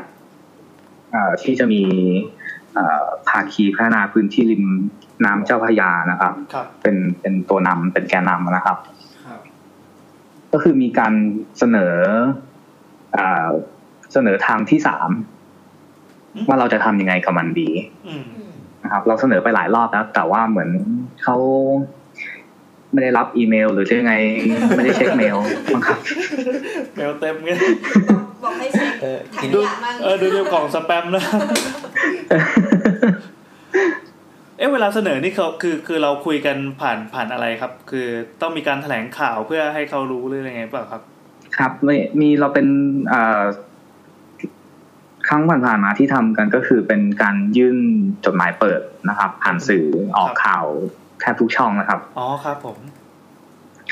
ที่จะมีภาคีพัฒนาพื้นที่ริม น้ำเจ้าพระยานะครับครับ เป็นเป็นตัวนำเป็นแกนนำนะครับครับ ก็คือมีการเสนอเอ่อเสนอทางที่สามอืมว่าเราจะทำยังไงกับมันดีอืมอืมนะครับ เราเสนอไปหลายรอบแล้ว แต่ว่าเหมือนเขาไม่ได้รับอีเมล หรือยังไง ไม่ได้เช็คเมลมั้งครับเมลเต็มเงี้ยบอกให้เช็คเออถังกินขยะมั่งเออดูดูกล่องสแปมนะ เอ๊ะเวลาเสนอนี่เขาคือคือเราคุยกันผ่านผ่านอะไรครับ คือต้องมีการแถลงข่าวเพื่อให้เขารู้หรือยังไงเปล่าครับ ครับไม่มีเราเป็นเอ่อครั้งผ่านๆมาที่ทำกันก็คือเป็นการยื่นจดหมายเปิดนะครับ ผ่านสื่อออกข่าวแทบทุกช่องนะครับ อ๋อครับผม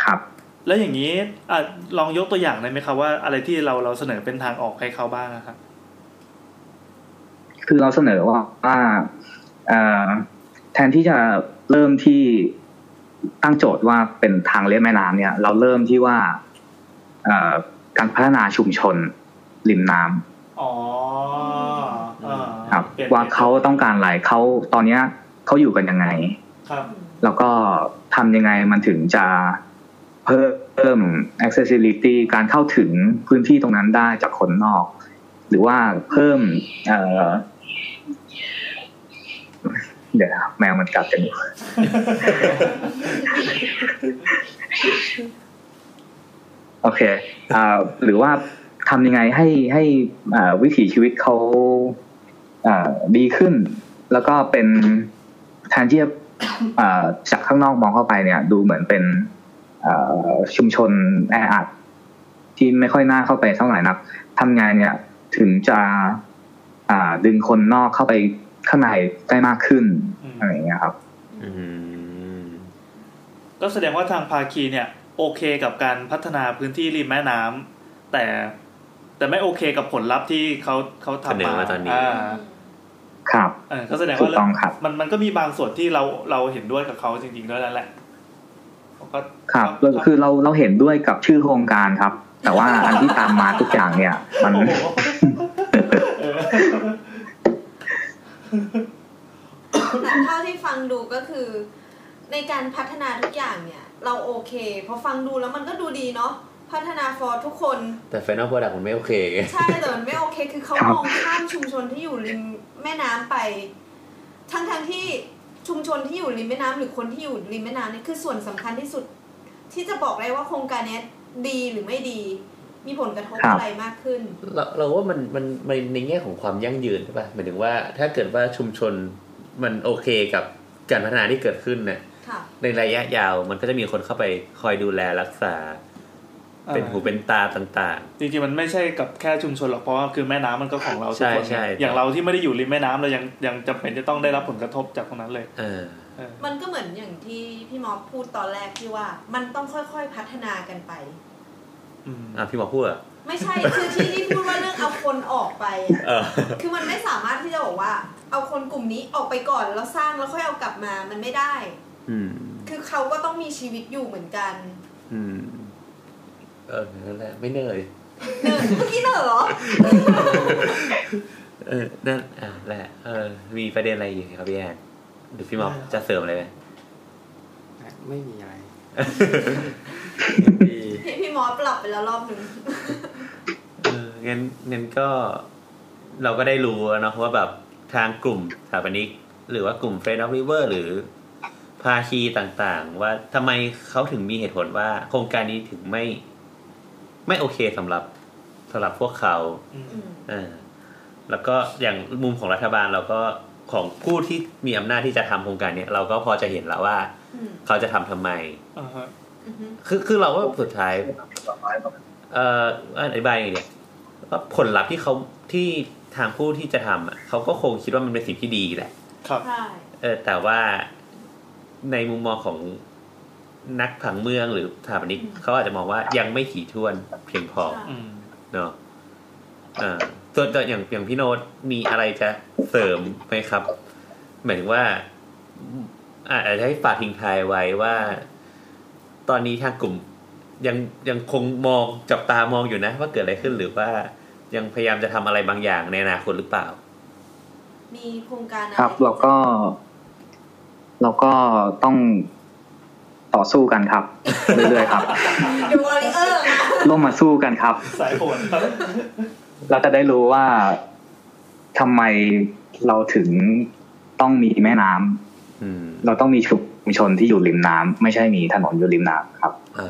ครับ แล้วอย่างนี้อะลองยกตัวอย่างได้ไหมครับว่าอะไรที่เราเราเสนอเป็นทางออกให้เขาบ้างอะครับ คือเราเสนอว่าว่าเอ่อ แทนที่จะเริ่มที่ตั้งโจทย์ว่าเป็นทางเลียบแม่น้ำเนี่ย เราเริ่มที่ว่าเอ่อการพัฒนาชุมชนริมน้ำอ๋ออ่าครับปลี่ยนว่าเขาต้องการอะไรเขาตอนเนี้ยเขาอยู่กันยังไง ครับ แล้วก็ทำยังไงมันถึงจะเพิ่มเพิ่ม accessibility การเข้าถึงพื้นที่ตรงนั้นได้จากคนนอก หรือว่าเพิ่ม เดี๋ยวแมวมันกัดกันอยู่โอเคอ่าหรือว่าทำยังไงให้ให้อ่าวิถีชีวิตเขาอ่าดีขึ้น แล้วก็เป็นแทนที่จะอ่าจากข้างนอกมองเข้าไปเนี่ย ดูเหมือนเป็นอ่าชุมชนแออัดที่ไม่ค่อยน่าเข้าไปเท่าไหร่นักทำไงเนี่ย ถึงจะอ่าดึงคนนอกเข้าไป ข้างในได้มากขึ้นอืมอะไรอย่างเงี้ยครับอืมก็แสดงว่าทางภาคีเนี่ย โอเคกับการพัฒนาพื้นที่ริมแม่น้ำแต่แต่ไม่โอเคกับผลลัพธ์ที่เขาเขาเสนทำอมามาตอนนี้อ่าครับเออก็แสดงถูว่ากต้องครับมันมันก็มีบางส่วนที่เราเราเห็นด้วยกับเขาจริงๆด้วยนั่นแหละเขาก็ครับคือคือเราเราเห็นด้วยกับชื่อโครงการครับ แต่ว่าอันที่ตามมาทุกอย่างเนี่ย มันโอ้โหเออ แต่เท่าที่ฟังดูก็คือ ในการพัฒนาทุกอย่างเนี่ย เราโอเคพอฟังดูแล้วมันก็ดูดีเนาะพัฒนาฟอร์ทุกคน แต่ Final Product มันไม่โอเคไงใช่แต่มันไม่โอเค คือเขาครับมองข้ามชุมชนที่อยู่ริมแม่น้ำไป ทั้งทั้งๆที่ชุมชนที่อยู่ริมแม่น้ำหรือคนที่อยู่ริมแม่น้ำนี่คือส่วนสำคัญที่สุด ที่จะบอกได้ว่าโครงการเนี้ยดีหรือไม่ดี มีผลกระทบครับอะไรมากขึ้น เราเราว่ามันมันมันในแง่ของความยั่งยืนใช่ป่ะหมายถึงว่าถ้าเกิดว่าชุมชนมันโอเคกับการพัฒนาที่เกิดขึ้นเนี่ยค่ะในระยะยาวมันก็จะมีคนเข้าไปคอยดูแลรักษา เป็นหูเป็นตาต่างจริงๆ มันไม่ใช่กับแค่ชุมชนหรอกเพราะว่าคือแม่น้ำมันก็ของเราทุกคนใช่ใช่อย่างเราที่ไม่ได้อยู่ริมแม่น้ำเรายังยังจำเป็นจะต้องได้รับผลกระทบจากตรงนั้นเลยๆเออเออมันก็เหมือนอย่างที่พี่มอสพูดตอนแรกที่ว่า มันต้องค่อยๆพัฒนากันไป อืมอะพี่หมอพูดเหรอไม่ใช่คือที่ที่พูดว่าเรื่องเอาคนออกไปอะเออคือมันไม่สามารถที่จะบอกว่า เอาคนกลุ่มนี้ออกไปก่อนแล้วสร้างแล้วค่อยเอากลับมามันไม่ได้อืมคือเขาก็ต้องมีชีวิตอยู่เหมือนกัน อืม เออนั่นแหละไม่เหนื่อยเนอะเมื่อกี้เนอะเหรอ เออนั่นอะแหละ เออ มีประเด็นอะไรอยู่ครับพี่แอนหรือพี่หมอจะเสริมอะไรไหมไม่มีอะไรดี พี่พี่มอสปรับไปแล้วรอบหนึ่งเอองั้นงั้นก็เราก็ได้รู้แล้วเนาะว่าแบบทางกลุ่มสถาปนิก หรือว่ากลุ่ม Friend of River หรือภาคีต่างๆ ว่าทำไมเขาถึงมีเหตุผลว่า โครงการนี้ถึงไม่ ไม่โอเคสำหรับสำหรับพวกเขาอืมอืมเออแล้วก็อย่างมุมของรัฐบาลเราก็ของผู้ที่มีอำนาจที่จะทำโครงการเนี้ยเราก็พอจะเห็นแล้วว่าอืมเขาจะทำทำไมอ่าฮะอือฮึ คือคือเราว่าสุดท้ายเอ่ออธิบายยังไงเนี่ยว่าผลลัพธ์ที่เขาที่ทางผู้ที่จะทำอะเขาก็คงคิดว่ามันเป็นสิ่งที่ดีแหละ ครับใช่เออแต่ว่าในมุมมองของนักผังเมืองหรือสถาปนิกเขาอาจจะมองว่ายังไม่ถี่ถ้วนเพียงพอใช่อืมเนาะอ่าส่วนตัวอย่างอย่างพี่โน้ตมีอะไรจะเสริมไหมครับ หมายถึงว่าอ่าอาจจะให้ฝากทิ้งท้ายไว้ว่า ตอนนี้ทางกลุ่มยังยังคงมองจับตามองอยู่นะ ว่าเกิดอะไรขึ้นหรือว่ายังพยายามจะทำอะไรบางอย่างในอนาคตหรือเปล่า มีโครงการอะไครับเราก็เราก็ต้องต่อสู้กันครับเรื่อยๆครับดูวอริเออร์นะร่วมมาสู้กันครับ สายโหดครับเราจะได้รู้ว่าทำไมเราถึงต้องมีแม่น้ำอืมเราต้องมีชุ มชนที่อยู่ริมน้ำไม่ใช่มีถนนอยู่ริมน้ำครับอ่า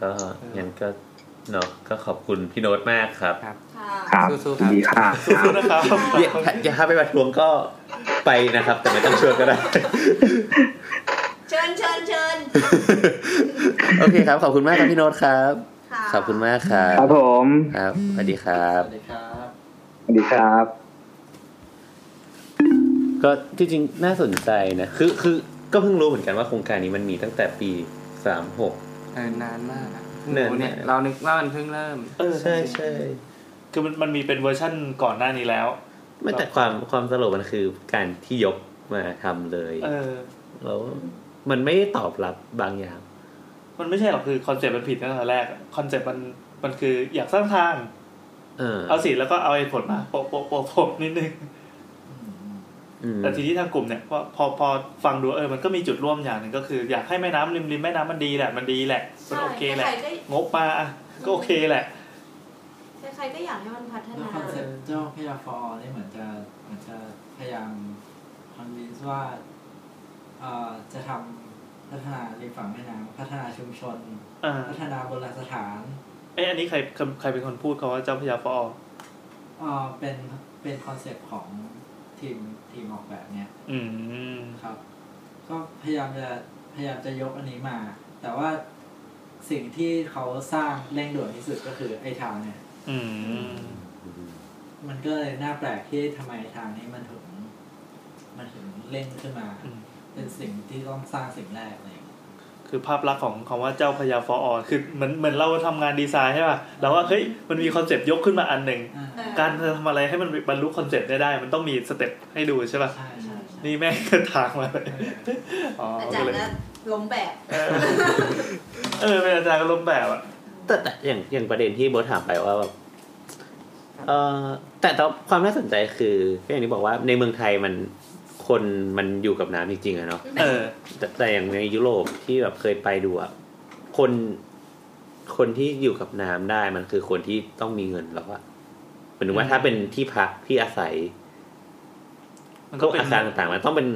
ก็งั้นก็เนาะก็ขอบคุณพี่โน้ตมากครับ ครับค่ะครับสู้ๆครับดีค่ะสู้ๆนะครับอย่าอย่าถ้าไปประท้วงก็ไปนะครับ แต่ไม่ต้องชวนก็ได้ เชิญเชิญเชิญโอเคครับ ขอบคุณมากครับพี่โน้ตครับค่ะขอบคุณมากครับ ครับผม ครับสวัสดีครับ สวัสดีครับสวัสดีครับ ก็ที่จริงน่าสนใจนะคือคือก็เพิ่งรู้เหมือนกันว่าโครงการนี้มันมีตั้งแต่ปีสามหกเออนานมากอะเนิ่นโอ้เนี่ยเรานึกว่ามันเพิ่งเริ่ม เออใช่ใช่คือมันมันมีเป็นเวอร์ชั่นก่อนหน้านี้แล้ว ไม่แต่ความความตลกมันคือการที่ยกมาทำเลยเออ แล้วมันไม่ได้ตอบรับบางอย่าง มันไม่ใช่หรอกคือ concept มันผิดตั้งแต่แรก concept มันมันคืออยากสร้างทาง เออ เอาสิแล้วก็เอาไอ้ผลมาโปะโปะโปะโปะนิดนึงอืม แต่ทีนี้ทางกลุ่มเนี่ยพอพอพอฟังดูเออมันก็มีจุดร่วมอย่างหนึ่งก็คือ อยากให้แม่น้ำริมริมแม่น้ำมันดีแหละมันดีแหละมันโอเคแหละใครๆก็งบมาอะก็โอเคแหละใครๆก็อยากให้มันพัฒนาแล้ว conceptเจ้าพระยา for Allนี่เหมือนจะเหมือนจะพยายาม convince ว่าเอ่อจะทำพัฒนาริมฝั่งแม่น้ำพัฒนาชุมชนอ่าพัฒนาโบราณสถานเอ้ยอันนี้ใครใครเป็นคนพูดเขาว่าเจ้าพระยา for Allเอ่อเป็นเป็น concept ของทีม ทีมออกแบบเนี่ยอืมครับ ก็พยายามจะพยายามจะยกอันนี้มา แต่ว่าสิ่งที่เขาสร้างเร่งด่วนที่สุดก็คือไอ้ทางเนี่ย อืม มันก็เลยน่าแปลกที่ทำไมทางนี้มันถึง มันถึงเร่งขึ้นมา อืม เป็นสิ่งที่ต้องสร้างสิ่งแรกอะไรอย่างเงี้ย คือภาพลักษณ์ของคำว่าเจ้าพระยา for All คือเหมือนเหมือนเราทำงานดีไซน์ใช่ป่ะเราว่าเฮ้ยมันมี concept ยกขึ้นมาอันหนึ่งอ่าเออการจะทำอะไรให้มันบรรลุ concept ได้ได้ มันต้องมี step ให้ดูใช่ป่ะใช่ใช่ใช่นี่แม่งก็ทางมาเลยเอออ๋ออาก็จารเลย์ยนะล้มแบบเออเออเป็นอาจารย์ก็ล้มแบบอะแต่แต่อย่างอย่างประเด็นที่โบทถามไปว่าแบบเออแต่แต่ความน่าสนใจคือก็อย่างที่บอกว่าในเมืองไทยมัน คนมันอยู่กับน้ำจริงๆอะเนาะเออแต่แต่อย่างในยุโรปที่แบบเคยไปดูอะคนคนที่อยู่กับน้ำได้มันคือคนที่ต้องมีเงินแล้วอะหมายถึงว่าอืมถ้าเป็นที่พักที่อาศัยมันก็ก็เป็นอาคารต่างๆมันต้องเป็น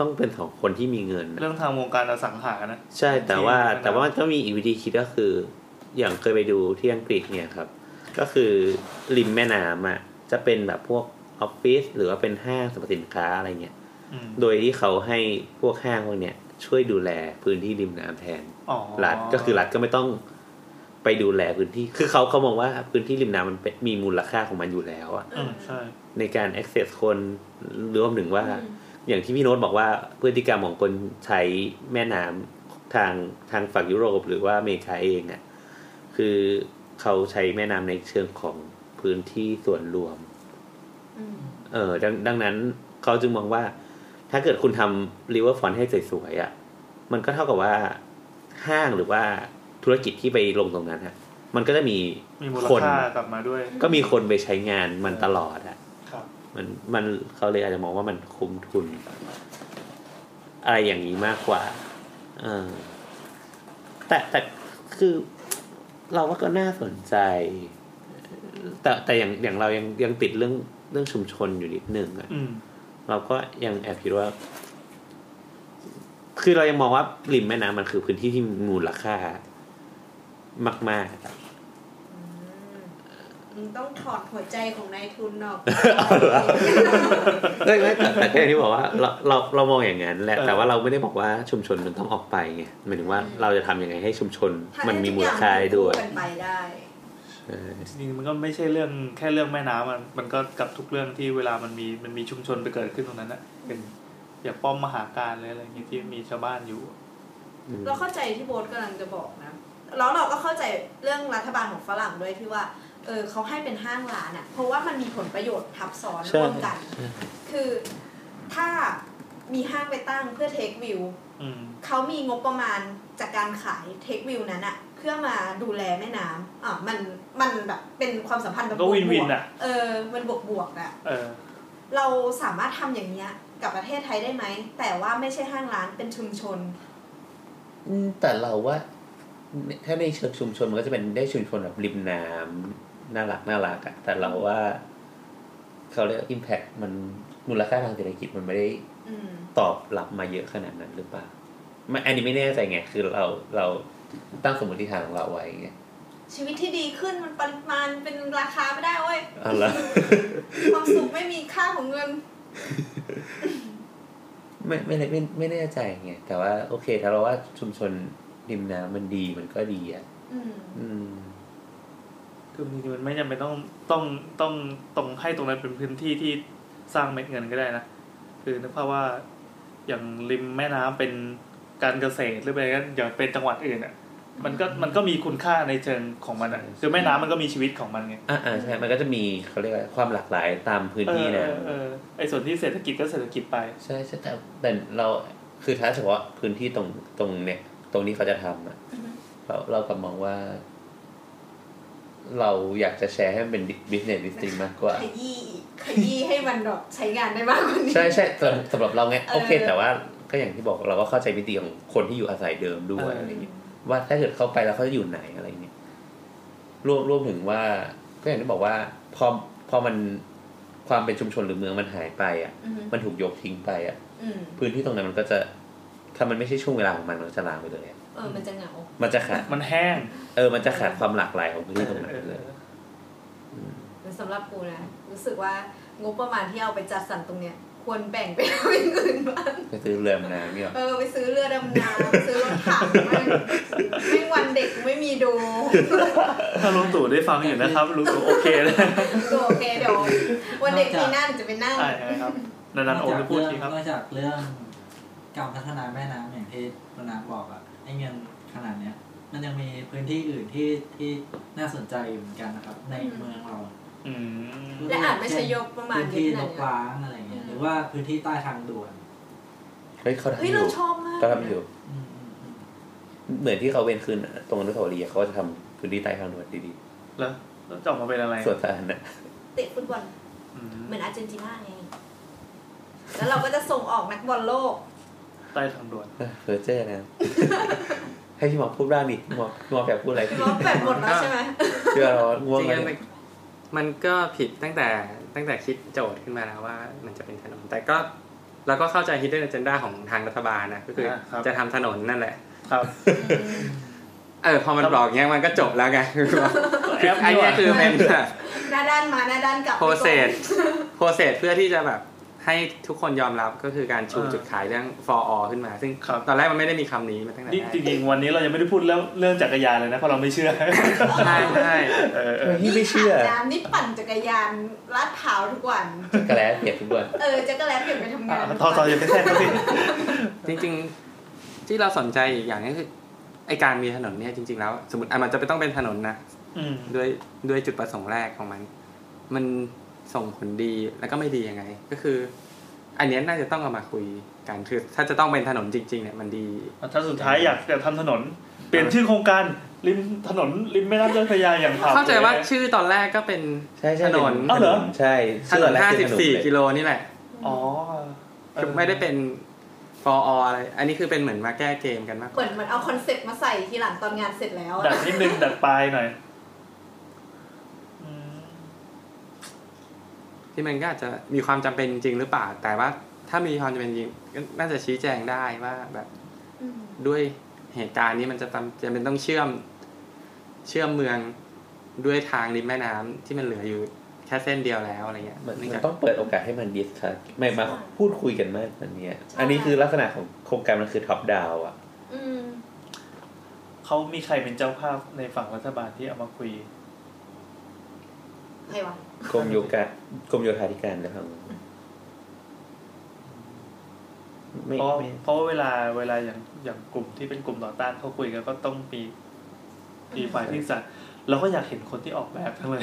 ต้องเป็นของคนที่มีเงินอะเรื่องทางวงการอสังหานะใช่แต่ว่าที่แต่ว่ามันก็มีอีกวิธีคิดก็คือ อย่างเคยไปดูที่อังกฤษเนี่ยครับ ก็คือริมแม่น้ำอะจะเป็นแบบพวกออฟฟิศหรือว่าเป็นห้างสรรพสินค้าอะไรเงี้ยอืม โดยที่เขาให้พวกห้างพวกเนี้ยช่วยดูแลพื้นที่ริมน้ำแทนอ๋อรัฐก็คือรัฐก็ไม่ต้องไปดูแลพื้นที่ คือเขาเขามองว่าพื้นที่ริมน้ำมันเป็นมีมูลค่าของมันอยู่แล้วอะอืมใช่ในการ access คนรวมถึงว่าอืมอย่างที่พี่โน้ตบอกว่าพฤติกรรมของคนใช้แม่น้ำทางทางฝั่งยุโรปหรือว่าอเมริกาเองอะคือเขาใช้แม่น้ำในเชิงของพื้นที่ส่วนรวมอืมเออดังดังนั้นเขาจึงมองว่า ถ้าเกิดคุณทำริเวอร์ฟอนให้สวยๆอะ มันก็เท่ากับว่าห้างหรือว่าธุรกิจที่ไปลงตรงนั้นฮะมันก็จะมีมีมูลคนค่ากลับมาด้วย ก็มีคนไปใช้งานมันตลอดอะครับมันมันเขาเลยอาจจะมองว่ามันคุ้มทุน อะไรอย่างนี้มากกว่า เออแต่แต่คือเราว่าก็น่าสนใจ แต่แต่อย่างอย่างเรายังยังติดเรื่องเรื่องชุมชนอยู่นิดนึงอะอืม เราก็ยังแอบคิดว่า คือเรายังมองว่าริมแม่น้ำมันคือพื้นที่ที่มีมูลค่ามากๆอะอืมมึงต้องถอดหัวใจของนายทุนออกเอ้ยไม่แต่แต่ก็อย่างที่บอกว่าเราเราเรามองอย่างนั้นแหละเออแต่ว่าเราไม่ได้บอกว่าชุมชนมันต้องออกไปไงหมายถึงว่าเราจะทำยังไงให้ชุมชนถ้ามันมีทุกมูอลย่างค่าได้ด้วย จริงๆมันก็ไม่ใช่เรื่องแค่เรื่องแม่น้ำมันมันก็กับทุกเรื่องที่เวลามันมีมันมีชุมชนไปเกิดขึ้นตรงนั้นนะเป็นอย่างป้อมมหาการเลยอะไรอย่างเงี้ยที่มีชาวบ้านอยู่อืมเราเข้าใจที่โบ๊ทกำลังจะบอกนะแล้วเราก็เข้าใจเรื่องรัฐบาลของฝรั่งด้วยที่ว่า เออเขาให้เป็นห้างร้านอะ่ะ เพราะว่ามันมีผลประโยชน์ทับซ้อนใช่ร่วมกัน คือถ้ามีห้างไปตั้งเพื่อเทควิวอืมเขามีงบประมาณจากการขายเทควิวนั้นอะ เพื่อมาดูแลแม่น้ำอะมันมันแบบเป็นความสัมพันธ์แบบก็บววินวินๆอะเออมันบวกบวกๆอะเออ เราสามารถทำอย่างเนี้ย กับประเทศไทยได้ไหม แต่ว่าไม่ใช่ห้างร้านเป็นชุมชนอืมแต่เราว่าถ้าในเชิงชุมชนมันก็จะเป็นได้ชุมชนแบบริมน้ำน่ารักน่ารักอะแต่เราว่าเขาเรียกอิมแพคมันมูลค่าทางเศรษฐกิจมันไม่ได้อืมตอบรับมาเยอะขนาดนั้นหรือเปล่าไม่อันนี้ไม่แน่ใจไงคือเราเรา ตั้งสมมติฐานของเราไว้ไงชีวิตที่ดีขึ้นมันปริมาณเป็นราคาไม่ได้เว้ยเอาละความสุขไม่มีค่าของเงินไม่ไม่ไม่ไม่ไม่แน่ใจไงแต่ว่าโอเค ถ้าเราว่าชุมชนริมน้ำมันดีมันก็ดีอะอืมอืมคือบางทีมันไม่จำเป็นต้องต้องต้องตรงให้ตรงนั้นเป็นพื้นที่ที่สร้างเม็ดเงินก็ได้นะคือนึกภาพว่าอย่างริมแม่น้ำเป็น การเกษตรหรือไปกันอย่างเป็นจังหวัดอื่นอะมันก็มันก็มีคุณค่าในเชิงของมันอะคือแม่น้ำมันก็มีชีวิตของมันไงอ่าอ่าใช่ มันก็จะมีเขาเรียกว่าความหลากหลายตามพื้นเอที่อเอนะอเออไอส่วนที่เศรษฐกิจก็เศรษฐกิจไป ใช่ใช่แต่แต่เราคือถ้าเฉพาะพื้นที่ตรงตรงเนี่ย ตรงนี้เขาจะทำอะเราเรากลับมองว่า เราอยากจะแชร์ให้มันเป็น business district มากกว่าขยี้ขยี้ให้มันแบบใช้งานได้มากกว่านี้ใช่ใช่สำหรับสำหรับเราไงเออโอเค แต่ว่า ก็อย่างที่บอกเราก็เข้าใจวิธีของคนที่อยู่อาศัยเดิมด้วยเออออะไรอย่างเงี้ยว่าถ้าเกิดเข้าไปแล้วเขาจะอยู่ไหนอะไรอย่างเงี้ยรวมรวมถึงว่า ก็อย่างที่บอกว่าพอพอมันความเป็นชุมชนหรือเมืองมันหายไป อะอืมมันถูกยกทิ้งไปอะอืมพื้นที่ตรงนั้นมันก็จะถ้ามันไม่ใช่ช่วงเวลาของมันมันก็จะลางไปเลยอะเออมันจะเหงา มันจะขาดมันแห้ง เออ มันจะขาดความหลากหลายของพื้นที่ตรงนั้นไปเลยแต่สำหรับกูนะรู้สึกว่างบประมาณที่เอาไปจัดสรรตรงเนี้ย ควรแบ่งไปเอาอย่างอื่นบ้างไปซื้อเรือมน้ำเนี่ยหรอเออไปซื้อเรือดำน้ำไปซื้อรถถังแม่งแม่งวันเด็กกูไม่มีดูถ้าลุงตู่ได้ฟังอยู่นะครับลุงตู่โอเคเลยก็โอเคเดี๋ยววันเด็กปีหน้าหนูจะไปนั่งใช่ครับนันๆโอนไปพูดทีครับนอกจากเรื่องการพัฒนาแม่น้ำอย่างที่ปนาบอกอะไอ้เงินขนาดเนี้ย มันยังมีพื้นที่อื่นที่ที่น่าสนใจอยู่เหมือนกันนะครับ ในอืมเมืองเราอืมและอาจไม่ใช่ยกประมาณพื้นเยที่อะขลนาดกเนี้ยล้างอะไรเงี้ยห รือว่าพื้นที่ใต้ทางด่วนเฮ้ยเขาทำเฮ้ยอเรายู่ชอบมากเขาทำอยู่ อืมอืมอืมเหมือนที่เขาเว้นคืนตรงอนุสาวรีย์อะเขาก็จะทำพื้นที่ใต้ทางด่วนดีแล้วแล้วจะออกมาเป็นอะไรๆส่วนสาธารณะเตะฟุตบอลอืมเหมือนอาร์เจนตินาไง แล้วเราก็จะส่งออกนักบอลโลก ใต้ทางด่วนเออเพอเจอร์นะ ให้พี่หมอพูดบ้างดิพี่หมอพี่หมอแบบพูดอะไรพี่ว่าแบบหมดแล้วใช่ไหมเชื่อเราง่วงจริงแล้วๆมันเนี่ยมันก็ผิดตั้งแต่ ตั้งแต่คิดโจทย์ขึ้นมาแล้วว่ามันจะเป็นถนน แต่ก็เราก็เข้าใจ hidden agenda ของทางรัฐบาลนะก็คืออาครับจะทำถนนนั่นแหละ ครับเออพอมันบอกอย่างเงี้ยมันก็จบแล้วไงคือว่าแอปไอ้นี่หเนี้ว่ายคือเป็นแบบหน้าด้านมาหน้าด้านกลับโปรเซสโปรเซสเพื่อที่จะแบบ ให้ทุกคนยอมรับก็คือการชูจุดขายเรื่อง for all ขึ้นมา ซึ่งตอนแรกมันไม่ได้มีคำนี้มาตั้งแต่นี่แรกจริงๆวันนี้เรายังไม่ได้พูดเรื่องเรื่องจักรยานเลยนะเพราะเราไม่เชื่อใช่ใช่เออเออพี่ไม่เชื่อน้ำนี่ปั่นจักรยานลาดเท้าวทุกวันกระแลเปียกทุกวันเออจะก็แล้วเปลี่ยนไปทำงานอะทอทออย่าไปแทรกเขาสิจริงๆ ที่เราสนใจอีกอย่างนึงคือไอการมีถนนเนี่ยจริงๆแล้ว สมมติอะมันจะไม่ต้องเป็นถนนนะอืมด้วยด้วยจุดประสงค์แรกของมัน มัน ส่งผลดีแล้วก็ไม่ดียังไง ก็คือ อันเนี้ยน่าจะต้องเอามาคุยกันคือถ้าจะต้องเป็นถนนจริง ๆ เนี่ยมันดีถ้าสุดท้ายอยากจะทำถนน เปลี่ยนชื่อโครงการริมถนนริมแม่น้ำเจ้าพระยาอย่างข่าวเข้าใจว่าสยนะชื่อตอนแรกก็เป็นใช่ใช่ถนนเป็อ้าวเหรอใช่ถชื่นอนแรกห้าคืสิอบถนนสี่เลยกิโลนี่แหละอ๋อคือไม่ได้เป็น for all อะไร อันนี้คือเป็นเหมือนมาแก้เกมกันมากกเหมืว่ามันเอา concept มาใส่ทีหลังตอนงานเสร็จแล้วอะดัดนิดนึงดัดปลายหน่อยอืม ที่มันก็อาจจะมีความจำเป็นจริงหรือเปล่า แต่ว่าถ้ามีความจำเป็นจริงก็น่าจะชี้แจงได้ว่าแบบอืมด้วยเหตุการณ์นี้มันจะจำจะเป็นต้องเชื่อมเชื่อมเมืองด้วยทางริมแม่น้ำที่มันเหลืออยู่แค่เส้นเดียวแล้วอะไรเงี้ยมันเนื่องมันจากต้องเปิดโอกาสให้มัน discuss ไม่มาพูดคุยกันมากอันเนี้ยอันนี้คือลักษณะของโครงการมันคือท็อปดาวอะอืมเขามีใครเป็นเจ้าภาพในฝั่งรัฐบาลที่เอามาคุย ใครวะกรมโยกะกรมโยธาธิการนะครับไม่เพราะไม่เพราะว่าเวลาเวลาอย่างอย่างกลุ่มที่เป็นกลุ่มต่อต้านเขาคุยกันก็ต้องมีมีฝ่ายที่สัตว์เราก็อยากเห็นคนที่ออกแบบทั้งเลย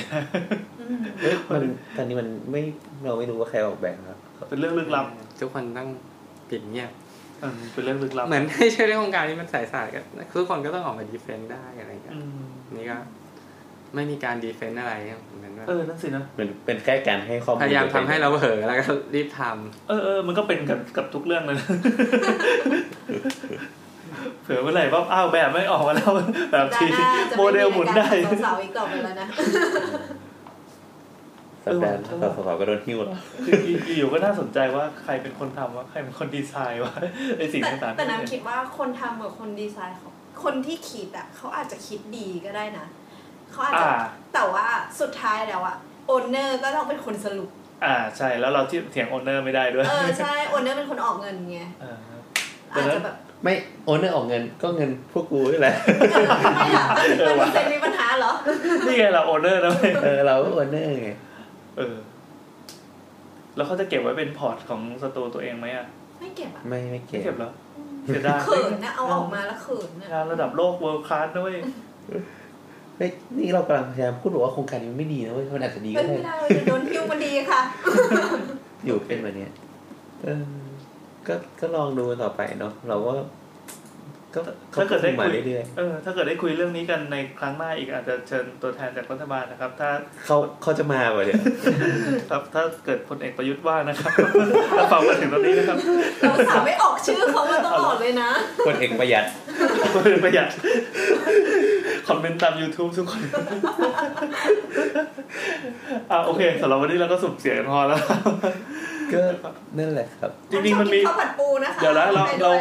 อืมเอ้ยมันตอนนี้มันไม่เราไม่รู้ว่าใครออกแบบครับ เป็นเรื่องลึกลับทุกคนต้องปิดเงียบอืมเป็นเรื่องลึกลับเหมือนไม่ใช่เรื่องโครงการที่มันสายศาสตร์กันทุกคนก็ต้องออกมาดีเฟนต์ได้อะไรเงี้ยอืมนี่ก็ไม่มีการดีเฟนต์อะไร เหมือนว่าเออนั่นสินะมันเป็นแค่การให้ข้อมูลพยายามทำให้เราเผลอแล้วก็รีบทำเออเออมันก็เป็นกับกับทุกเรื่องเลยนะเผื่อเมื่อไหร่ว่าอ้าวแบบไม่ออกมาแล้วแบบด้านทีหน้าจะโมเดลหมุนได้ไม่มีรายการสาวๆอีกต่อไปแล้วนะสัปดาห์ต่อสัปดาห์ก็โดนหิ้วแล้วคืออยู่ๆก็น่าสนใจว่าใครเป็นคนทำว่าใครเป็นคนดีไซน์ว่าไอสิ่งแต่ต่างๆแต่ที่น้ำเห็คิดว่าคนทำกับคนดีไซน์เขาคนที่คิดอะเขาอาจจะคิดดีก็ได้นะ เขาอาจจะอ่า แต่ว่าสุดท้ายแล้วอะโอนเนอร์ก็ต้องเป็นคนสรุป อ่าใช่แล้วเราที่เถียงโอนเนอร์ไม่ได้ด้วยเออใช่โอนเนอร์เป็นคนออกเงินไงเออ อาจจะแบบไม่ owner ออกเงินก็เงินพวกกูนี่แหละ ไม่อะมันมีเซ็นมีปัญหาเหรอ นี่ไงเรา owner นะเว้ยเออเราก็ owner ไงเออ แล้วเขาจะเก็บไว้เป็น port ของสตูตัวเองไหมอะไม่เก็บอะไม่ไม่ไม่เก็เก็บบเหรออืมเสียดายเขินนะเอาออกมาแล้วเขินนะงานระดับโลก world class ด้วยเฮ้ย นี่เรากำลังพยายามพูดบอกว่าโครงการนี้มันไม่ดีนะเว้ยมันอาจจะดีเป็ก็นได้ไม่ได้เลยโดนหิ้วมันดีค่ะ อยู่เป็นแบบเนี้ยเออก็ก็ลองดูต่อไปเนาะเราก็ ก็ถ้าเกิดได้มาคุยเรื่อยเออถ้าเกิดได้คุยเรื่องนี้กันในครั้งหน้าอีกอาจจะเชิญตัวแทนจากรัฐบาลนะครับ ถ้าๆเขาเขาจะมาป่ะเนี่ยครับถ้าเกิดพลเอกประยุทธ์ว่างนะครับถ้าฟังมาถึงตรงนี้นะครับเราสาวไม่ออกชื่อเขามาตลอดเลยนะคนเอกประหยัดประหยัดคอมเมนต์ตาม YouTube ทุกคนอะโอเคสำหรับวันนี้เราก็สุ่มเสียงกันพอแล้ว ก็นั่นแหละครับ จริงๆมันมีข้าวผัดปูนะคะเดี๋ยวนะเราไปเราด้วย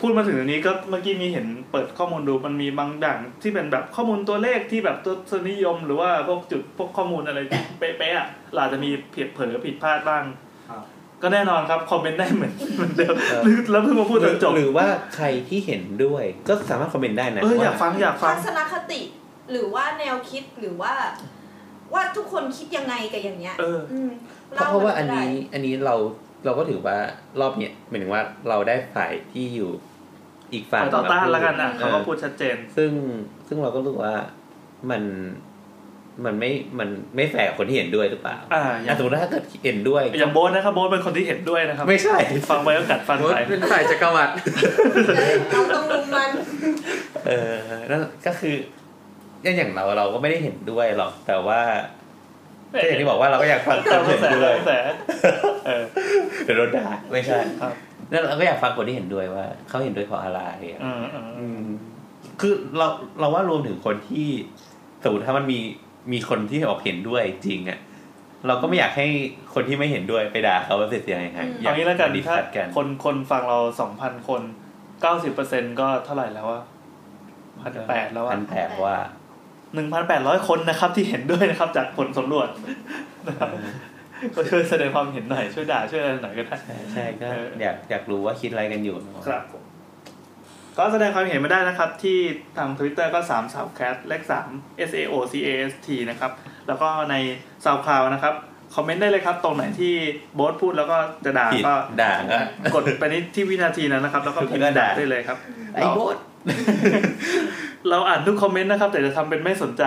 พูดมาถึงตรงนี้ก็เมื่อกี้มีเห็นเปิดข้อมูลดูมันมีบางอย่างที่เป็นแบบข้อมูลตัวเลขที่แบบตัวทศนิยม หรือว่าพวกจุดพวกข้อมูลอะไรที่เป๊ะๆอะเราอาจจะมีผิดเผลอผิดพลาดบ้างครับก็แน่นอนครับ คอมเมนต์ได้เหมือนเหมือนเดิมครับแล้วเพิ่งมาพูดตอนจบหรือว่าใครที่เห็นด้วย ก็สามารถคอมเมนต์ได้นะเอออยากว่าฟังอยากฟังทัศนคติหรือว่าแนวคิดหรือว่า ว่าทุกคนคิดยังไงกับอย่างเงี้ย เออมเพราะเพราะว่าอันล่นี้มัก็ได้อันนี้เราเราก็ถือว่ารอบเนี้ยหมายถึงว่าเราได้ฝ่ายที่อยู่อีกฝ่ายฝ่ายต่อต้านมพูดแล้วกันนะออเขาก็พูดชัดเจน ซึ่งซึ่งเราก็รู้สึกว่ามันมันไม่ มันไม่แฟร์กับคนที่เห็นด้วยหรือเปล่า อ่าอย่าอะงสมมติว่าถ้าเกิดเห็นด้วย อย่างโบ๊ทนะครับโบ๊ทเป็นคนที่เห็นด้วยนะครับ ไม่ใช่ ฟังไปก็กัดฟันโบ๊ทใส่เป็นฝ่ายจักรวรรดิเราต้องรุมมัน เออนั่นก็คืออย่างอย่างเราเราก็ไม่ได้เห็นด้วยหรอก แต่ว่า ก็อย่างที่บอกว่าเราก็อยากฟังคนเห็นด้วยเดี๋ยวโดนด่าไม่ใช่นั่นเราก็อยากฟังคนที่เห็นด้วยว่าเขาเห็นด้วยเพราะอะไรอ่าคือเราเราว่ารวมถึงคนที่สมมติถ้ามันมีมีคนที่ออกเห็นด้วยจริงอะเราก็ไม่อยากให้คนที่ไม่เห็นด้วยไปด่าเขาว่าเสียหายไงอย่างนี้แล้วกันถ้าคนคนฟังเราสองพันคนเก้าสิบเปอร์เซ็นก็เท่าไหร่แล้วว่าพันแปดแล้วว่าพันแปดว่า 1,800 คนนะครับที่เห็นด้วยนะครับ จากผลสำรวจนะครับก็ช่วยแสดงความเห็นหน่อยช่วยด่าช่วยอะไรหน่อยก็ได้ใช่ก็อยากอยากรู้ว่าคิดอะไรกันอยู่ครับก็แสดงความเห็นมาได้นะครับ ที่ทาง Twitter ก็3 s o u t c a s t เลข3 S A O C A S T นะครับ แล้วก็ใน s o u t c l o u d นะครับ คอมเมนต์ได้เลยครับ ตรงไหนที่โบ๊ทพูดแล้วก็จะด่าก็ด่ากดไปนิดที่วินาทีนั้นนะครับ แล้วก็พิมพ์ด่าได้เลยครับไอ้โบ๊ท เราอ่านทุกคอมเมนต์นะครับ แต่จะทำเป็นไม่สนใจ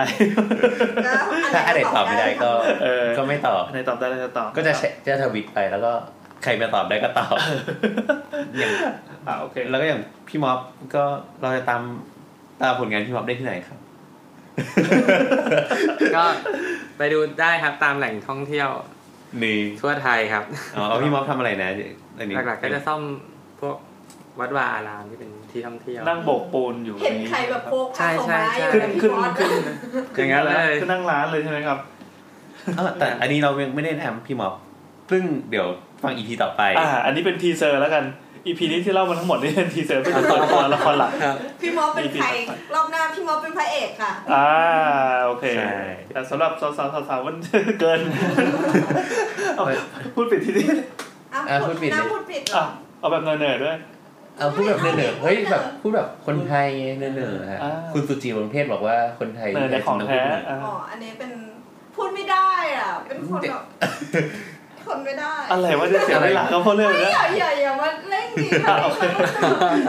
ถ้าอะไรตอบไม่ได้ก็เออก็ไม่ตอบอันไหนตอบได้เราจะตอบก็จะแชร์จะทวิตไปแล้วก็ใครมาตอบได้ก็ตอบอย่างอ่าโอเค แล้วก็อย่างพี่ม็อบก็เราจะตามตามผลงานพี่ม็อบได้ที่ไหนครับ ก็ไปดูได้ครับตามแหล่งท่องเที่ยวนี่ทั่วไทยครับอ๋อเอาพี่ม็อบทำอะไรนะอันนี้หลักๆก็จะซ่อมพวกวัดวาอารามที่เป็น ที่ท่องเที่ยว นั่งโบกปูนอยู่เห็นใครแบบโพกใช่ผ้าขาวใช่ม้าอใช่ยู่ขึ้นในขึ้นพี่มอสขึ้นอย่างนั้นเลยคือนั่งร้านเลยใช่ไหมครับเออแต่อันนี้เรายังไม่ได้แนะนำพี่ม็อบซึ่งเดี๋ยวฟัง EP ต่อไป อ่า อันนี้เป็น teaser แล้วกัน EP นี้ที่เล่ามาทั้งหมดนี่เป็น teaser เป็นเปิดตัวละครหลักครับพี่มอสเป็นใครรอบหน้าพี่มอสเป็นพระเอกค่ะ อ่าโอเคใช่แต่สำหรับสาวๆสาวๆมันเกินเอาพูดปิดทีนี้อ้าวอะพูดผิดน้ำพูดผิดเหรอะอเอาแบบเนิร์ดๆด้วย เอาพูดแบบเนอๆเฮ้ยแบบพูดแบบคนไทยเนอๆฮะอ่าคุณสุจิวงเทพบอกว่าคนไทยเนิร์ดในของแท้อะอ๋ออันนี้เป็นพูดไม่ได้อะ เป็นคนแบบคนไม่ได้ อะไรวะจะเสียเวลาเขาเพราะเรื่องไม่นี้อย่าอย่าอย่ามาเล่นดีอะโอเค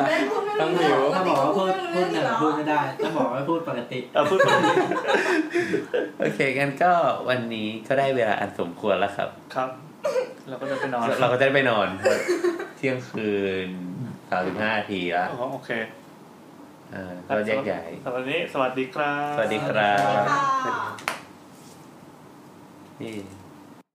เล่นพูดไม่ต้องรู้หิวถ้าบอกว่าพูดพูดเรื่เนี่ยองพูดไม่ได้ต้องบอกว่าพูดปกติเอาพูดโอเคงั้นก็วันนี้ก็ได้เวลาอันสมควรแล้วครับ ครับ เราก็จะไปนอน เราก็จะได้ไปนอน เที่ยงคืน สามสิบห้านาทีแล้วอ๋อโอเคเออก็แยกย้ายสำหรับวันนี้สวัสดีครับ สวัสดีครับค่ะนี่